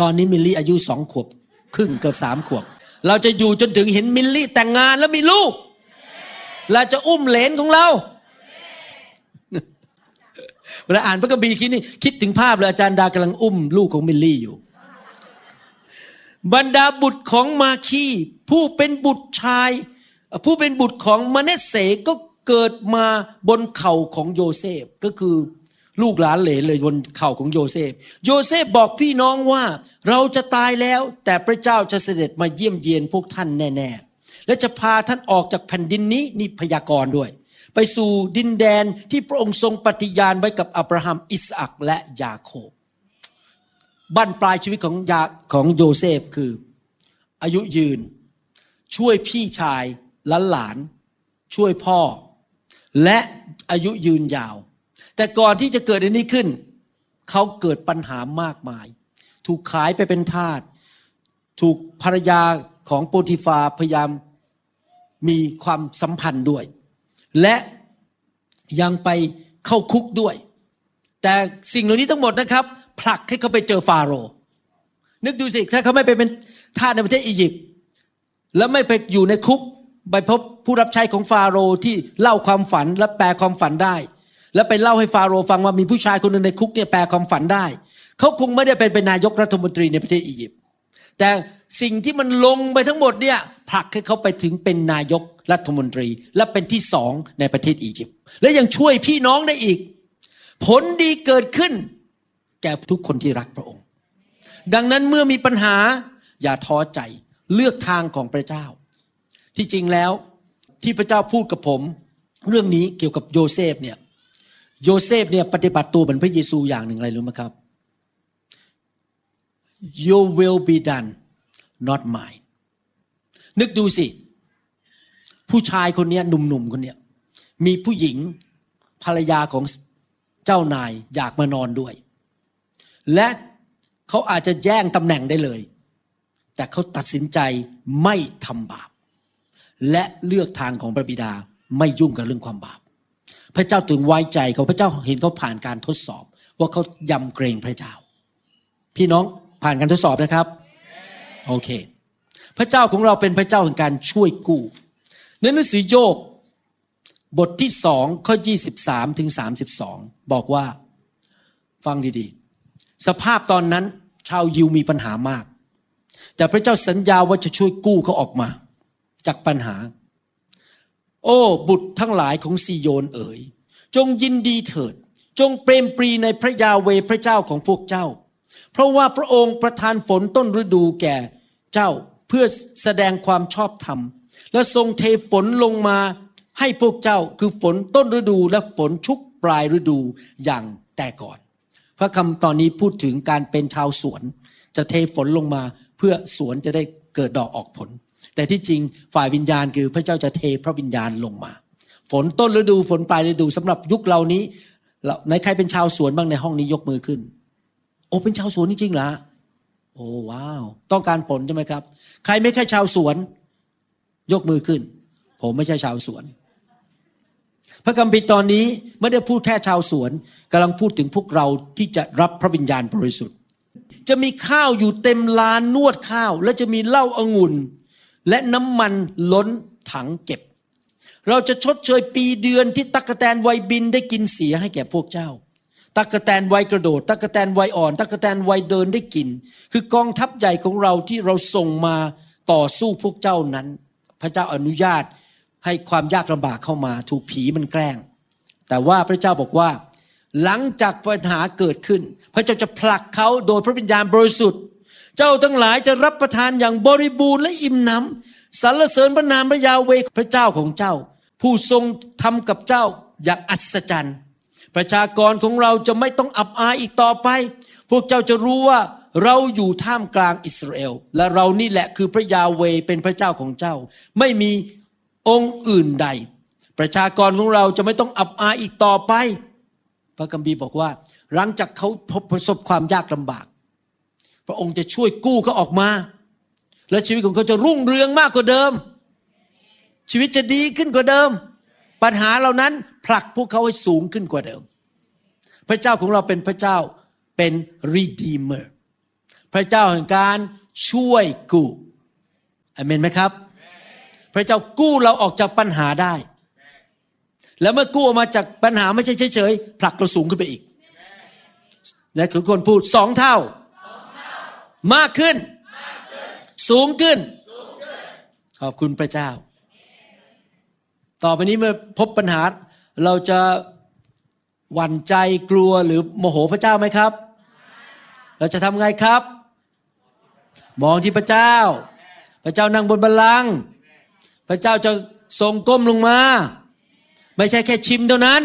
ตอนนี้มิลลี่อายุสองขวบครึ่งเกือบสามขวบ เราจะอยู่จนถึงเห็นมิลลี่แต่งงานแล้วมีลูกเราจะอุ้มเหลนของเรา เวลาอ่านพระคัมภีร์คิดนี่คิดถึงภาพเลยอาจารย์ดากำลังอุ้มลูกของมิลลี่อยู่ บรรดาบุตรของมาคีร์ผู้เป็นบุตรชาย ผู้เป็นบุตรของมนัสเสห์ก็เกิดมาบนเข่าของโยเซฟก็คือลูกหลานเหลนเลยบนเข่าของโยเซฟ โยเซฟบอกพี่น้องว่าเราจะตายแล้วแต่พระเจ้าจะเสด็จมาเยี่ยมเยียนพวกท่านแน่ ๆ และจะพาท่านออกจากแผ่นดินนี้นี่พยากรณ์ด้วย ไปสู่ดินแดนที่พระองค์ทรงปฏิญาณไว้กับอับราฮัม อิสอักและยาโคบบั้นปลายชีวิตของยาของโยเซฟคือ อายุยืน ช่วยพี่ชายลูกหลาน ช่วยพ่อ และอายุยืนยาว แต่ก่อนที่จะเกิดอันนี้ขึ้น เขาเกิดปัญหามากมาย ถูกขายไปเป็นทาสถูกภรรยาของโปติฟาพยายามมีความสัมพันธ์ด้วย และยังไปเข้าคุกด้วย แต่สิ่งเหล่านี้ทั้งหมดนะครับ ผลักให้เขาไปเจอฟาโรห์นึกดูสิถ้าเขาไม่ไปเป็นทาสในประเทศอียิปต์แล้วไม่ไปอยู่ในคุกไปพบผู้รับใช้ของฟาโรห์ที่เล่าความฝันและแปลความฝันได้ แล้วไปเล่าให้ฟาโรห์ฟังว่ามีผู้ชายคนหนึ่งในคุกเนี่ยแปลความฝันได้ เขาคงไม่ได้เป็นเป็นนายกรัฐมนตรีในประเทศอียิปต์แต่ สิ่งที่มันลงไปทั้งหมดเนี่ยผลักให้เขาไปถึงเป็นนายกรัฐมนตรี และเป็นที่สองในประเทศอียิปต์และยังช่วยพี่น้องได้อีก ผลดีเกิดขึ้น แก่ทุกคนที่รักพระองค์ ดังนั้นเมื่อมีปัญหาอย่าท้อใจเลือกทางของพระเจ้า ที่จริงแล้วที่พระเจ้าพูดกับผม เรื่องนี้เกี่ยวกับโยเซฟเนี่ยโยเซฟเนี่ยปฏิบัติตัวเหมือนพระเยซูอย่างหนึ่งอะไรรู้ไหมครับ your will be done not mine นึกดูสิ ผู้ชายคนนี้หนุ่มๆคนนี้มีผู้หญิงภรรยาของเจ้านายอยากมานอนด้วย และเขาอาจจะแย่งตำแหน่งได้เลย แต่เขาตัดสินใจไม่ทำบาป และเลือกทางของพระบิดาไม่ยุ่งกับเรื่องความบาป พระเจ้าถึงไว้ใจเขาพระเจ้าเห็นเขาผ่านการทดสอบ ว่าเขายำเกรงพระเจ้า พี่น้องผ่านการทดสอบนะครับ โอเค พระเจ้าของเราเป็นพระเจ้าแห่งการช่วยกู้ในหนังสือโยบบทที่สองข้อ 23 ถึง 32 บอกว่า ฟังดีๆ สภาพตอนนั้นชาวยิวมีปัญหามาก แต่พระเจ้าสัญญาว่าจะช่วยกู้เขาออกมา จากปัญหา โอ้ บุตรทั้งหลายของซีโยนเอ๋ย จงยินดีเถิด จงเปรมปรีในพระยาเวพระเจ้าของพวกเจ้า เพราะว่าพระองค์ประทานฝนต้นฤดูแก่ เจ้าเพื่อแสดงความชอบธรรม และทรงเทฝนลงมาให้พวกเจ้าคือฝนต้นฤดูและฝนชุกปลายฤดูอย่างแต่ก่อน พระคำตอนนี้พูดถึงการเป็นชาวสวน จะเทฝนลงมาเพื่อสวนจะได้เกิดดอกออกผล แต่ที่จริงฝ่ายวิญญาณคือพระเจ้าจะเทพระวิญญาณลงมา ฝนต้นฤดูฝนปลายฤดูสำหรับยุคเรานี้ในใครเป็นชาวสวนบ้างในห้องนี้ยกมือขึ้น โอ้เป็นชาวสวนจริงๆเหรอ โอ้ว้าว ต้องการฝนใช่ไหมครับ ใครไม่ใช่ชาวสวน ยกมือขึ้น ผมไม่ใช่ชาวสวน พระคัมภีตอนนี้ไม่ได้พูดแค่ชาวสวนกำลังพูดถึงพวกเราที่จะรับพระวิญญาณบริสุทธิ์ จะมีข้าวอยู่เต็มลานนวดข้าว และจะมีเหล้าอางุ่น และน้ำมันล้นถังเก็บ เราจะชดเชยปีเดือนที่ตักกแตนไวยบินได้กินเสียให้แก่พวกเจ้า ตักกแตนวัยกระโดด ตักกแตนวัยอ่อน ตักกแตนวัยเดินได้กิน คือกองทัพใหญ่ของเราที่เราส่งมาต่อสู้พวกเจ้านั้น พระเจ้าอนุญาตให้ความยากลำบากเข้ามา ถูกผีมันแกล้ง แต่ว่าพระเจ้าบอกว่า หลังจากปัญหาเกิดขึ้น พระเจ้าจะผลักเขาโดยพระวิญญาณบริสุทธิ์ เจ้าทั้งหลายจะรับประทานอย่างบริบูรณ์และอิ่มหนำสรรเสริญพระนามพระยาเวพระเจ้าของเจ้า ผู้ทรงทำกับเจ้าอย่างอัศจรรย์ ประชากรของเราจะไม่ต้องอับอายอีกต่อไป พวกเจ้าจะรู้ว่าเราอยู่ท่ามกลางอิสราเอล และเรานี่แหละคือพระยาเวเป็นพระเจ้าของเจ้า ไม่มีองค์อื่นใด ประชากรของเราจะไม่ต้องอับอายอีกต่อไป พระคัมภีบอกว่าหลังจากเขาพบประสบความยากลำบาก พระองค์จะช่วยกู้เขาออกมา และชีวิตของเขาจะรุ่งเรืองมากกว่าเดิม ชีวิตจะดีขึ้นกว่าเดิม ปัญหาเหล่านั้นผลักพวกเขาให้สูงขึ้นกว่าเดิม พระเจ้าของเราเป็นพระเจ้าเป็น redeemer พระเจ้าแห่งการช่วยกู้อเมนไหมครับ พระเจ้ากู้เราออกจากปัญหาได้ แล้วเมื่อกู้ออกมาจากปัญหาไม่ใช่เฉยๆผลักเราสูงขึ้นไปอีกและคือคนพูดสองเท่า มากขึ้น สูงขึ้น ขอบคุณพระเจ้า ต่อไปนี้เมื่อพบปัญหาเราจะหวั่นใจกลัวหรือโมโหพระเจ้าไหมครับ เราจะทำไงครับ มองที่พระเจ้า พระเจ้านั่งบนบัลลังก์พระเจ้าจะทรงก้มลงมา ไม่ใช่แค่ชิมเท่านั้น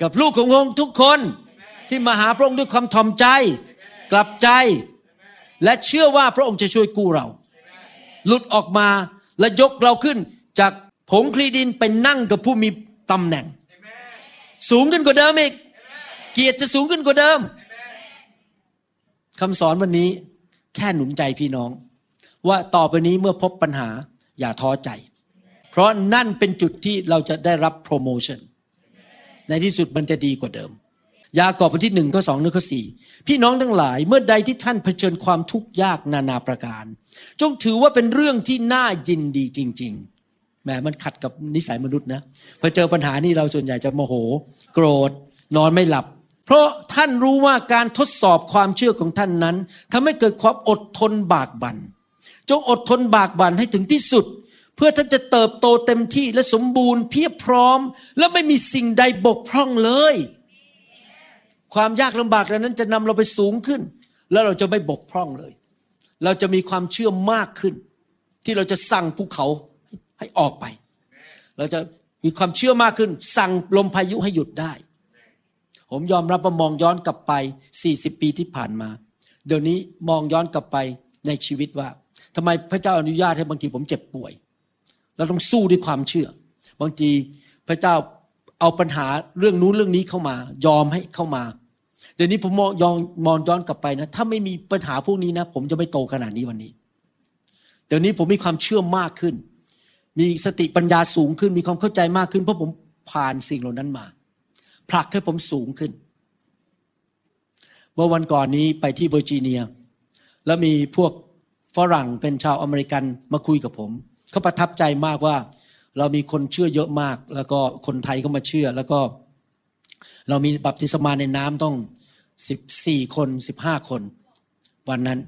กับลูกของพระองค์ทุกคนที่มาหาพระองค์ด้วยความถ่อมใจ กลับใจ และเชื่อว่าพระองค์จะช่วยกู้เรา หลุดออกมา และยกเราขึ้นจากผงคลีดินไปนั่งกับผู้มีตำแหน่ง สูงขึ้นกว่าเดิมอีก เกียรติจะสูงขึ้นกว่าเดิมคำสอนวันนี้แค่หนุนใจพี่น้อง ว่าต่อไปนี้เมื่อพบปัญหาอย่าท้อใจ เพราะนั่นเป็นจุดที่เราจะได้รับโปรโมชั่นในที่สุดมันจะดีกว่าเดิม ยากอบบทที่หนึ่งข้อสองข้อสี่พี่น้องทั้งหลายเมื่อใดที่ท่านเผชิญความทุกข์ยากนานาประการ จงถือว่าเป็นเรื่องที่น่ายินดีจริง ๆแหมมันขัดกับนิสัยมนุษย์นะพอเจอปัญหานี้เราส่วนใหญ่จะโมโห โกรธ นอนไม่หลับ เพราะท่านรู้ว่าการทดสอบความเชื่อของท่านนั้นทำให้เกิดความอดทนบากบัน่นจงอดทนบากบั่นให้ถึงที่สุด เพื่อท่านจะเติบโตเต็มที่และสมบูรณ์เพียบพร้อม และไม่มีสิ่งใดบกพร่องเลย ความยากลำบากเหล่านั้นจะนำเราไปสูงขึ้น แล้วเราจะไม่บกพร่องเลย เราจะมีความเชื่อมากขึ้น ที่เราจะสั่งภูเขาให้ออกไป เราจะมีความเชื่อมากขึ้น สั่งลมพายุให้หยุดได้ ผมยอมรับว่ามองย้อนกลับไป 40 ปีที่ผ่านมา เดี๋ยวนี้มองย้อนกลับไปในชีวิตว่าทำไมพระเจ้าอนุญาตให้บางทีผมเจ็บป่วย เราต้องสู้ด้วยความเชื่อ บางทีพระเจ้า เอาปัญหาเรื่องนู้นเรื่องนี้เข้ามา ยอมให้เข้ามา เดี๋ยวนี้ผมมองยองมองย้อนกลับไปนะ ถ้าไม่มีปัญหาพวกนี้นะ ผมจะไม่โตขนาดนี้วันนี้ เดี๋ยวนี้ผมมีความเชื่อมากขึ้น มีสติปัญญาสูงขึ้น มีความเข้าใจมากขึ้น เพราะผมผ่านสิ่งเหล่านั้นมา ผลักให้ผมสูงขึ้น เมื่อวันก่อนนี้ไปที่เวอร์จิเนีย แล้วมีพวกฝรั่งเป็นชาวอเมริกันมาคุยกับผม เขาประทับใจมากว่า เรามีคนเชื่อเยอะมาก แล้วก็คนไทยก็มาเชื่อ แล้วก็ เรามีบัพติศมาในน้ำต้องสิบสี่คนสิบห้าคน วันนั้น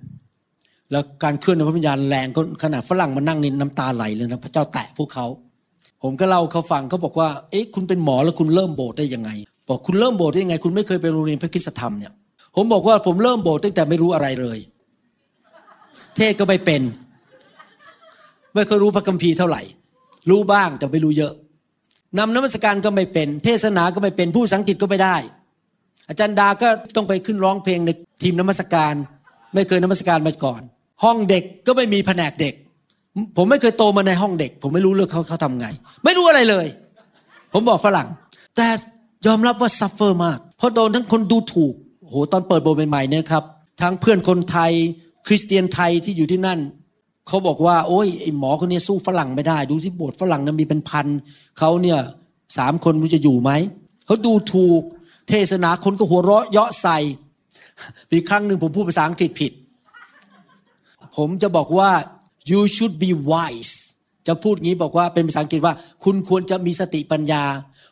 แล้วการเคลื่อนในพระวิญญาณแรงก็ขนาดฝรั่งมานั่งนี่น้ำตาไหลเลยนะพระเจ้าแตะพวกเขา ผมก็เล่าเขาฟังเขาบอกว่าเอ๊ะคุณเป็นหมอแล้วคุณเริ่มโบสถ์ได้ยังไง บอกคุณเริ่มโบสถ์ได้ยังไง คุณไม่เคยไปโรงเรียนพระคุณธรรมเนี่ยผมบอกว่าผมเริ่มโบสถ์ตั้งแต่ไม่รู้อะไรเลย เทศก็ไม่เป็น ไม่เคยรู้พระคัมภีร์เท่าไหร่ รู้บ้างแต่ไม่รู้เยอะนำนมัสการก็ไม่เป็น เทศนาก็ไม่เป็นผู้สังกฤษก็ไม่ได้ อาจารย์ดาก็ต้องไปขึ้นร้องเพลงในทีมนมัสการ ไม่เคยนมัสการมาก่อน ห้องเด็กก็ไม่มีแผนกเด็ก ผมไม่เคยโตมาในห้องเด็ก ผมไม่รู้เรื่องเขาเขาทำไง ไม่รู้อะไรเลย ผมบอกฝรั่ง แต่ยอมรับว่า suffer มาก เพราะโดนทั้งคนดูถูกโหตอนเปิดโบสถ์ใหม่ๆเนี่ยครับทั้งเพื่อนคนไทย คริสเตียนไทยที่อยู่ที่นั่น เขาบอกว่า โอ้ยไอหมอคนนี้สู้ฝรั่งไม่ได้ ดูที่โบสถ์ฝรั่งนั้นมีเป็นพันเขาเนี่ยสามคนมันจะอยู่ไหมเขาดูถูกเทศนาคนก็หัวเราะเยาะใส่ปีครั้งหนึ่งผมพูดภาษาอังกฤษผิด ผมจะบอกว่า you should be wise จะพูดงี้บอกว่าเป็นภาษาอังกฤษว่า คุณควรจะมีสติปัญญา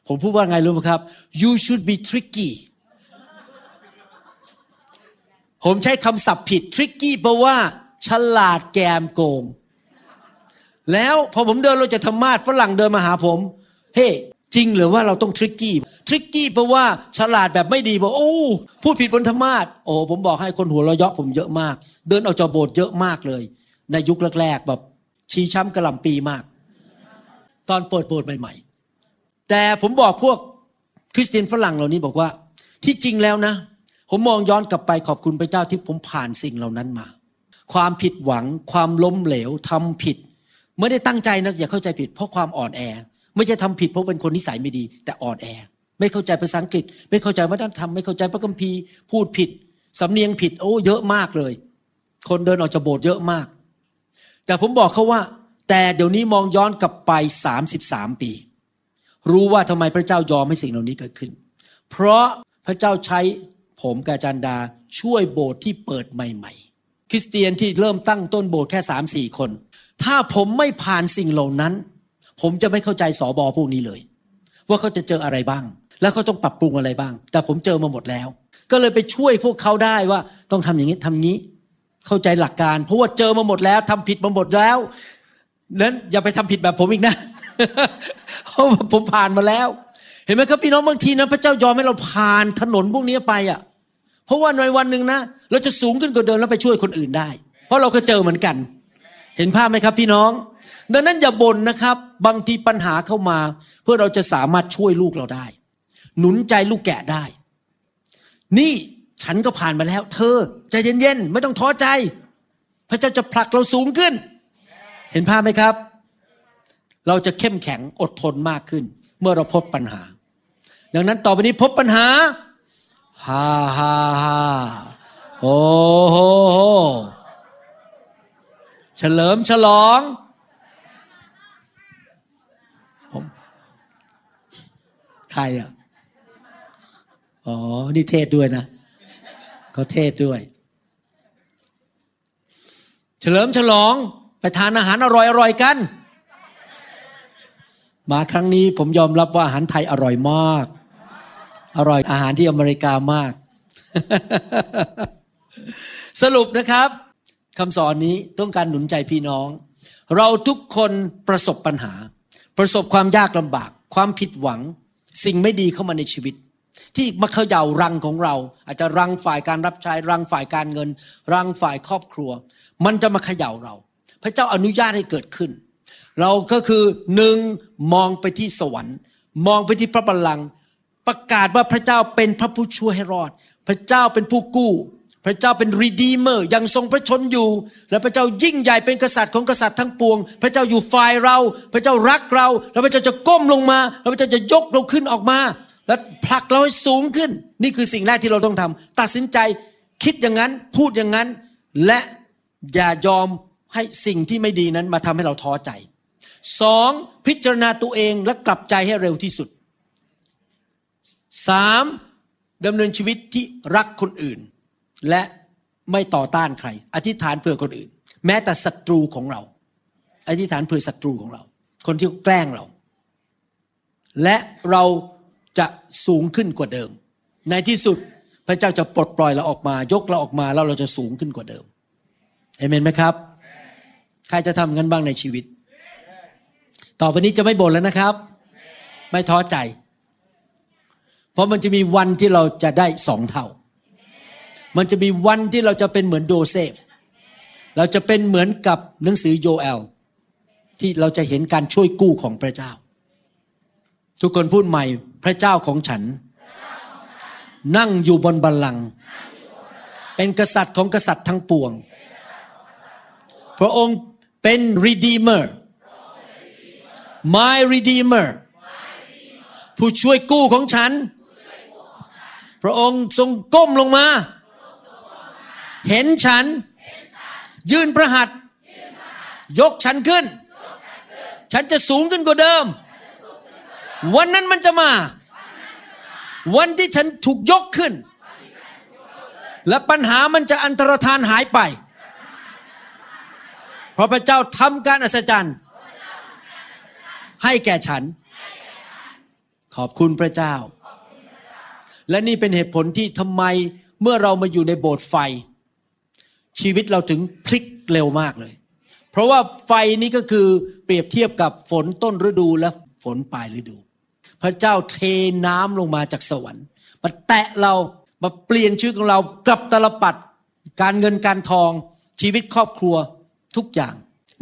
ผมพูดว่าไงรู้ไหมครับ you should be tricky ผมใช้คำศัพท์ผิด tricky แปลว่า ฉลาดแกมโกง แล้วพอผมเดินลงจากธรรมาสฝรั่งเดินมาหาผม เฮ้ hey, จริงหรือว่าเราต้องทริกกี้ ทริกกี้แปลว่าฉลาดแบบไม่ดีบอกโอ้พูดผิดบนธรรมาสโอ้ผมบอกให้คนหัวเราะเยาะผมเยอะมาก เดินออกจากโบสถ์เยอะมากเลย ในยุคแรกๆแบบชี้ช้ำกระลำปีมาก ตอนเปิดโบสถ์ใหม่ ๆ แต่ผมบอกพวกคริสเตียนฝรั่งเหล่านี้บอกว่า ที่จริงแล้วนะ ผมมองย้อนกลับไปขอบคุณพระเจ้าที่ผมผ่านสิ่งเหล่านั้นมา ความผิดหวัง ความล้มเหลวทำผิด ไม่ได้ตั้งใจนะอย่าเข้าใจผิด เพราะความอ่อนแอ ไม่ใช่ทำผิดเพราะเป็นคนนิสัยไม่ดี แต่อ่อนแอ ไม่เข้าใจภาษาอังกฤษ ไม่เข้าใจวัฒนธรรมไม่เข้าใจพระคัมภีร์พูดผิดสำเนียงผิด โอ้เยอะมากเลย คนเดินออกจากโบสถ์เยอะมาก แต่ผมบอกเขาว่า แต่เดี๋ยวนี้มองย้อนกลับไป 33 ปี รู้ว่าทำไมพระเจ้ายอมให้สิ่งเหล่านี้เกิดขึ้น เพราะพระเจ้าใช้ผมกาจันดาช่วยโบสถ์ที่เปิดใหม่ ๆ คริสเตียนที่เริ่มตั้งต้นโบสถ์แค่สามสี่คน ถ้าผมไม่ผ่านสิ่งเหล่านั้น ผมจะไม่เข้าใจสอบอพวกนี้เลย ว่าเขาจะเจออะไรบ้าง แล้วเขาต้องปรับปรุงอะไรบ้าง แต่ผมเจอมาหมดแล้ว ก็เลยไปช่วยพวกเขาได้ว่าต้องทำอย่างนี้ทำนี้ เข้าใจหลักการ เพราะว่าเจอมาหมดแล้วทำผิดมาหมดแล้วนั้นอย่าไปทำผิดแบบผมอีกนะเพราะผมผ่านมาแล้ว เห็นไหมครับพี่น้องบางทีนะพระเจ้ายอมให้เราผ่านถนนพวกนี้ไปอะ เพราะว่าในวันหนึ่งนะ เราจะสูงขึ้นกว่าเดิมแล้วไปช่วยคนอื่นได้ เพราะเราเคยเจอเหมือนกัน เห็นภาพไหมครับพี่น้อง ดังนั้นอย่าบ่นนะครับ บางทีปัญหาเข้ามา เพื่อเราจะสามารถช่วยลูกเราได้ หนุนใจลูกแกะได้ นี่ฉันก็ผ่านมาแล้ว เธอใจเย็นๆไม่ต้องท้อใจ พระเจ้าจะผลักเราสูงขึ้น เห็นภาพไหมครับ เราจะเข้มแข็งอดทนมากขึ้น เมื่อเราพบปัญหา ดังนั้นต่อไปนี้พบปัญหา ฮ่าฮ่าฮ่าโอ้โหเฉลิมฉลองผมใครอะ อ๋อ นี่เทศด้วยนะเขาเทศด้วย เฉลิมฉลองไปทานอาหารอร่อยๆกัน มาครั้งนี้ผมยอมรับว่าอาหารไทยอร่อยมาก อร่อยอาหารที่อเมริกามาก สรุปนะครับคำสอนนี้ต้องการหนุนใจพี่น้อง เราทุกคนประสบปัญหา ประสบความยากลำบาก ความผิดหวัง สิ่งไม่ดีเข้ามาในชีวิต ที่มาเขย่ารังของเรา อาจจะรังฝ่ายการรับใช้รังฝ่ายการเงิน รังฝ่ายครอบครัว มันจะมาเขย่าเรา พระเจ้าอนุญาตให้เกิดขึ้น เราก็คือหนึ่งมองไปที่สวรรค์ มองไปที่พระบัลลังก์ ประกาศว่าพระเจ้าเป็นพระผู้ช่วยให้รอด พระเจ้าเป็นผู้กู้ พระเจ้าเป็นรีดีเมอร์ยังทรงพระชนอยู่ และพระเจ้ายิ่งใหญ่เป็นกษัตริย์ของกษัตริย์ทั้งปวง พระเจ้าอยู่ฝ่ายเรา พระเจ้ารักเรา แล้วพระเจ้าจะก้มลงมา แล้วพระเจ้าจะยกเราขึ้นออกมา และผลักเราให้สูงขึ้น นี่คือสิ่งแรกที่เราต้องทำตัดสินใจคิดอย่างนั้นพูดอย่างนั้น และอย่ายอมให้สิ่งที่ไม่ดีนั้นมาทำให้เราท้อใจสองพิจารณาตัวเองและกลับใจให้เร็วที่สุด สามดำเนินชีวิตที่รักคนอื่น และไม่ต่อต้านใคร อธิษฐานเพื่อคนอื่น แม้แต่ศัตรูของเรา อธิษฐานเพื่อศัตรูของเรา คนที่แกล้งเรา และเราจะสูงขึ้นกว่าเดิม ในที่สุดพระเจ้าจะปลดปล่อยเราออกมา ยกเราออกมาแล้วเราจะสูงขึ้นกว่าเดิมเอเมนไหมครับ ใครจะทำงั้นบ้างในชีวิต ต่อไปนี้จะไม่บ่นแล้วนะครับ ไม่ท้อใจ เพราะมันจะมีวันที่เราจะได้สองเท่า มันจะมีวันที่เราจะเป็นเหมือนโดเซฟ เราจะเป็นเหมือนกับหนังสือโยเอล ที่เราจะเห็นการช่วยกู้ของพระเจ้า ทุกคนพูดใหม่พระเจ้าของฉัน นั่งอยู่บนบัลลังก์เป็นกษัตริย์ของกษัตริย์ทั้งปวง พระองค์เป็น redeemer my redeemer ผู้ช่วยกู้ของฉัน พระองค์ทรงก้มลงมา เห็นฉัน ยืนพระหัตถ์ยกฉันขึ้น ฉันจะสูงขึ้นกว่าเดิม วันนั้นมันจะมา วันที่ฉันถูกยกขึ้น และปัญหามันจะอันตรธานหายไป เพราะพระเจ้าทำการอัศจรรย์ ให้แก่ฉัน ขอบคุณพระเจ้า และนี่เป็นเหตุผลที่ทำไมเมื่อเรามาอยู่ในโบสถ์ไฟ ชีวิตเราถึงพลิกเร็วมากเลย เพราะว่าไฟนี้ก็คือเปรียบเทียบกับฝนต้นฤดูและฝนปลายฤดู พระเจ้าเทน้ำลงมาจากสวรรค์มาแตะเรามาเปลี่ยนชีวิตของเรากลับตลปัดการเงินการทองชีวิตครอบครัวทุกอย่าง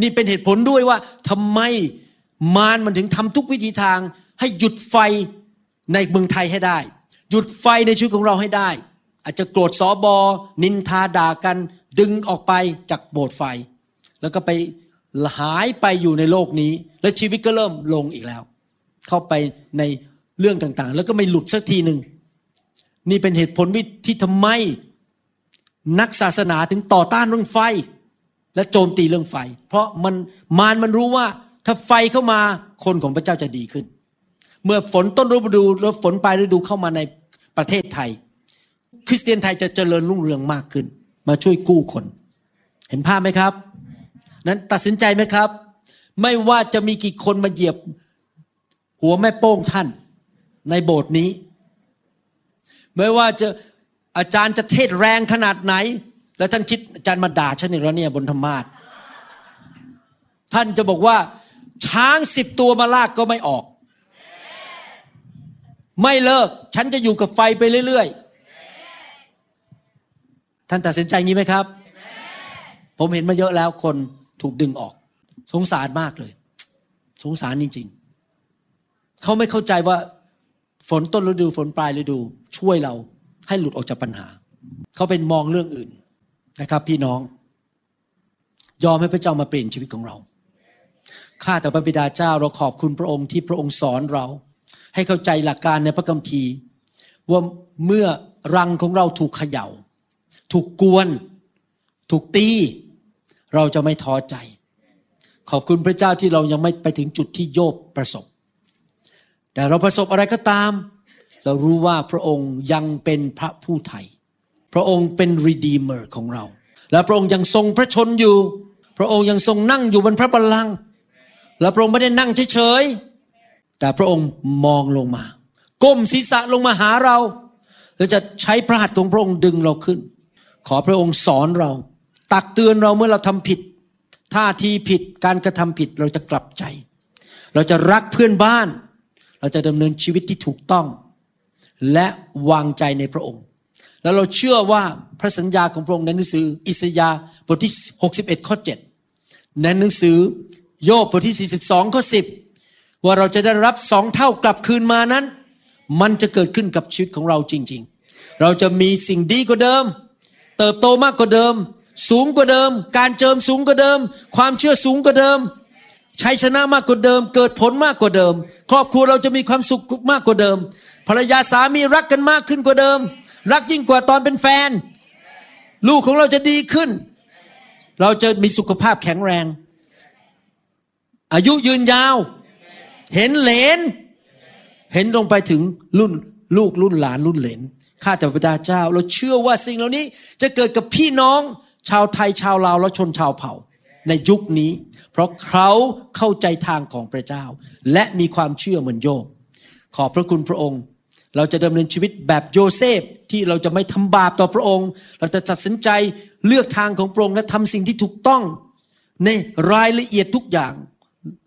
นี่เป็นเหตุผลด้วยว่าทำไมมารมันถึงทำทุกวิธีทางให้หยุดไฟในเมืองไทยให้ได้ หยุดไฟในชีวิตของเราให้ได้ อาจจะโกรธสอบอ นินทาด่ากัน ดึงออกไปจากโบสถ์ไฟ แล้วก็ไปหายไปอยู่ในโลกนี้ แล้วชีวิตก็เริ่มลงอีกแล้ว เข้าไปในเรื่องต่างๆ แล้วก็ไม่หลุดสักทีหนึ่งนี่เป็นเหตุผลวิที่ทำไมนักศาสนาถึงต่อต้านเรื่องไฟ และโจมตีเรื่องไฟ เพราะมันมารมันรู้ว่าถ้าไฟเข้ามาคนของพระเจ้าจะดีขึ้น เมื่อฝนต้นฤดูแล้วฝนปลายฤดูเข้ามาในประเทศไทย คริสเตียนไทยจะเจริญรุ่งเรืองมากขึ้น มาช่วยกู้คน เห็นภาพไหมครับ นั้นตัดสินใจไหมครับ ไม่ว่าจะมีกี่คนมาเหยียบหัวแม่โป้งท่านในโบสถ์นี้ ไม่ว่าจะอาจารย์จะเทศแรงขนาดไหน แล้วท่านคิดอาจารย์มาด่าฉันอีกแล้วเนี่ยบนธรรมาทท่านจะบอกว่าช้างสิบตัวมาลากก็ไม่ออก ไม่เลิก ฉันจะอยู่กับไฟไปเรื่อยๆ ท่านตัดสินใจงี้ไหมครับ ผมเห็นมาเยอะแล้วคนถูกดึงออก สงสารมากเลย สงสารจริง ๆ เขาไม่เข้าใจว่าฝนต้นฤดูฝนปลายฤดู ช่วยเราให้หลุดออกจากปัญหา เขาเป็นมองเรื่องอื่นนะครับ พี่น้อง ยอมให้พระเจ้ามาเปลี่ยนชีวิตของเราข้าแต่พระบิดาเจ้าเราขอบคุณพระองค์ที่พระองค์สอนเรา ให้เข้าใจหลักการในพระคัมภีร์ว่าเมื่อรังของเราถูกเขยา่า ถูกกวน ถูกตี เราจะไม่ท้อใจ ขอบคุณพระเจ้าที่เรายังไม่ไปถึงจุดที่โยบประสบ แต่เราประสบอะไรก็ตาม เรารู้ว่าพระองค์ยังเป็นพระผู้ไทยพระองค์เป็น redeemer ของเรา และพระองค์ยังทรงพระชนอยู่ พระองค์ยังทรงนั่งอยู่บนพระบัลลังก์และพระองค์ไม่ได้นั่งเฉยๆ แต่พระองค์มองลงมา ก้มศีรษะลงมาหาเราเราจะใช้พระหัตถ์ของพระองค์ดึงเราขึ้น ขอพระองค์สอนเรา ตักเตือนเราเมื่อเราทำผิดท่าทีผิดการกระทำผิดเราจะกลับใจ เราจะรักเพื่อนบ้าน เราจะดำเนินชีวิตที่ถูกต้อง และวางใจในพระองค์ แล้วเราเชื่อว่าพระสัญญาของพระองค์ในหนังสือ อิสยาห์บทที่ 61 ข้อ 7 ในหนังสือโยบบทที่ 42 ข้อ 10 ว่าเราจะได้รับสองเท่ากลับคืนมานั้น มันจะเกิดขึ้นกับชีวิตของเราจริง ๆ เราจะมีสิ่งดีกว่าเดิม เติบโตมากกว่าเดิม สูงกว่าเดิม การเจิมสูงกว่าเดิม ความเชื่อสูงกว่าเดิมชัยชนะมากกว่าเดิม เกิดผลมากกว่าเดิม ครอบครัวเราจะมีความสุขมากกว่าเดิม ภรรยาสามีรักกันมากขึ้นกว่าเดิม รักยิ่งกว่าตอนเป็นแฟน ลูกของเราจะดีขึ้น เราจะมีสุขภาพแข็งแรง อายุยืนยาว เห็นเหลน เห็นลงไปถึงรุ่นลูกรุ่นหลานรุ่นเหลน ข้าแต่พระเจ้า เราเชื่อว่าสิ่งเหล่านี้จะเกิดกับพี่น้องชาวไทยชาวลาวและชนชาวเผ่า ในยุคนี้ เพราะเขาเข้าใจทางของพระเจ้า และมีความเชื่อเหมือนโยบ ขอบพระคุณพระองค์ เราจะดำเนินชีวิตแบบโยเซฟที่เราจะไม่ทำบาปต่อพระองค์ เราจะตัดสินใจเลือกทางของพระองค์และทำสิ่งที่ถูกต้อง ในรายละเอียดทุกอย่าง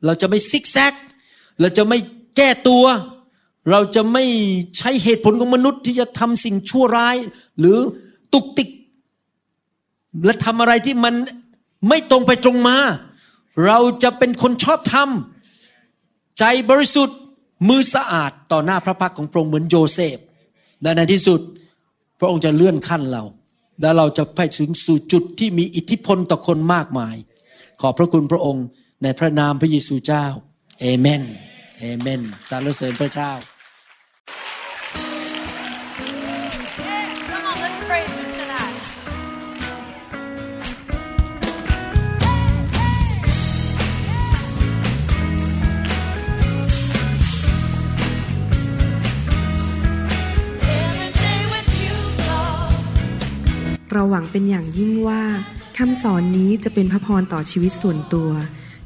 เราจะไม่ซิกแซก เราจะไม่แก้ตัว เราจะไม่ใช้เหตุผลของมนุษย์ที่จะทำสิ่งชั่วร้าย หรือตุกติก และทำอะไรที่มันไม่ตรงไปตรงมา เราจะเป็นคนชอบธรรม ใจบริสุทธิ์มือสะอาดต่อหน้าพระพักของพระองค์เหมือนโยเซฟและในที่สุดพระองค์จะเลื่อนขั้นเรา และเราจะไปถึงสู่จุดที่มีอิทธิพลต่อคนมากมาย ขอบพระคุณพระองค์ในพระนามพระเยซูเจ้า เอเมน เอเมนสรรเสริญพระเจ้า Yeah, come on, let's praise him tonight. เราหวังเป็นอย่างยิ่งว่าคำสอนนี้จะเป็นพระพรต่อชีวิตส่วนตัว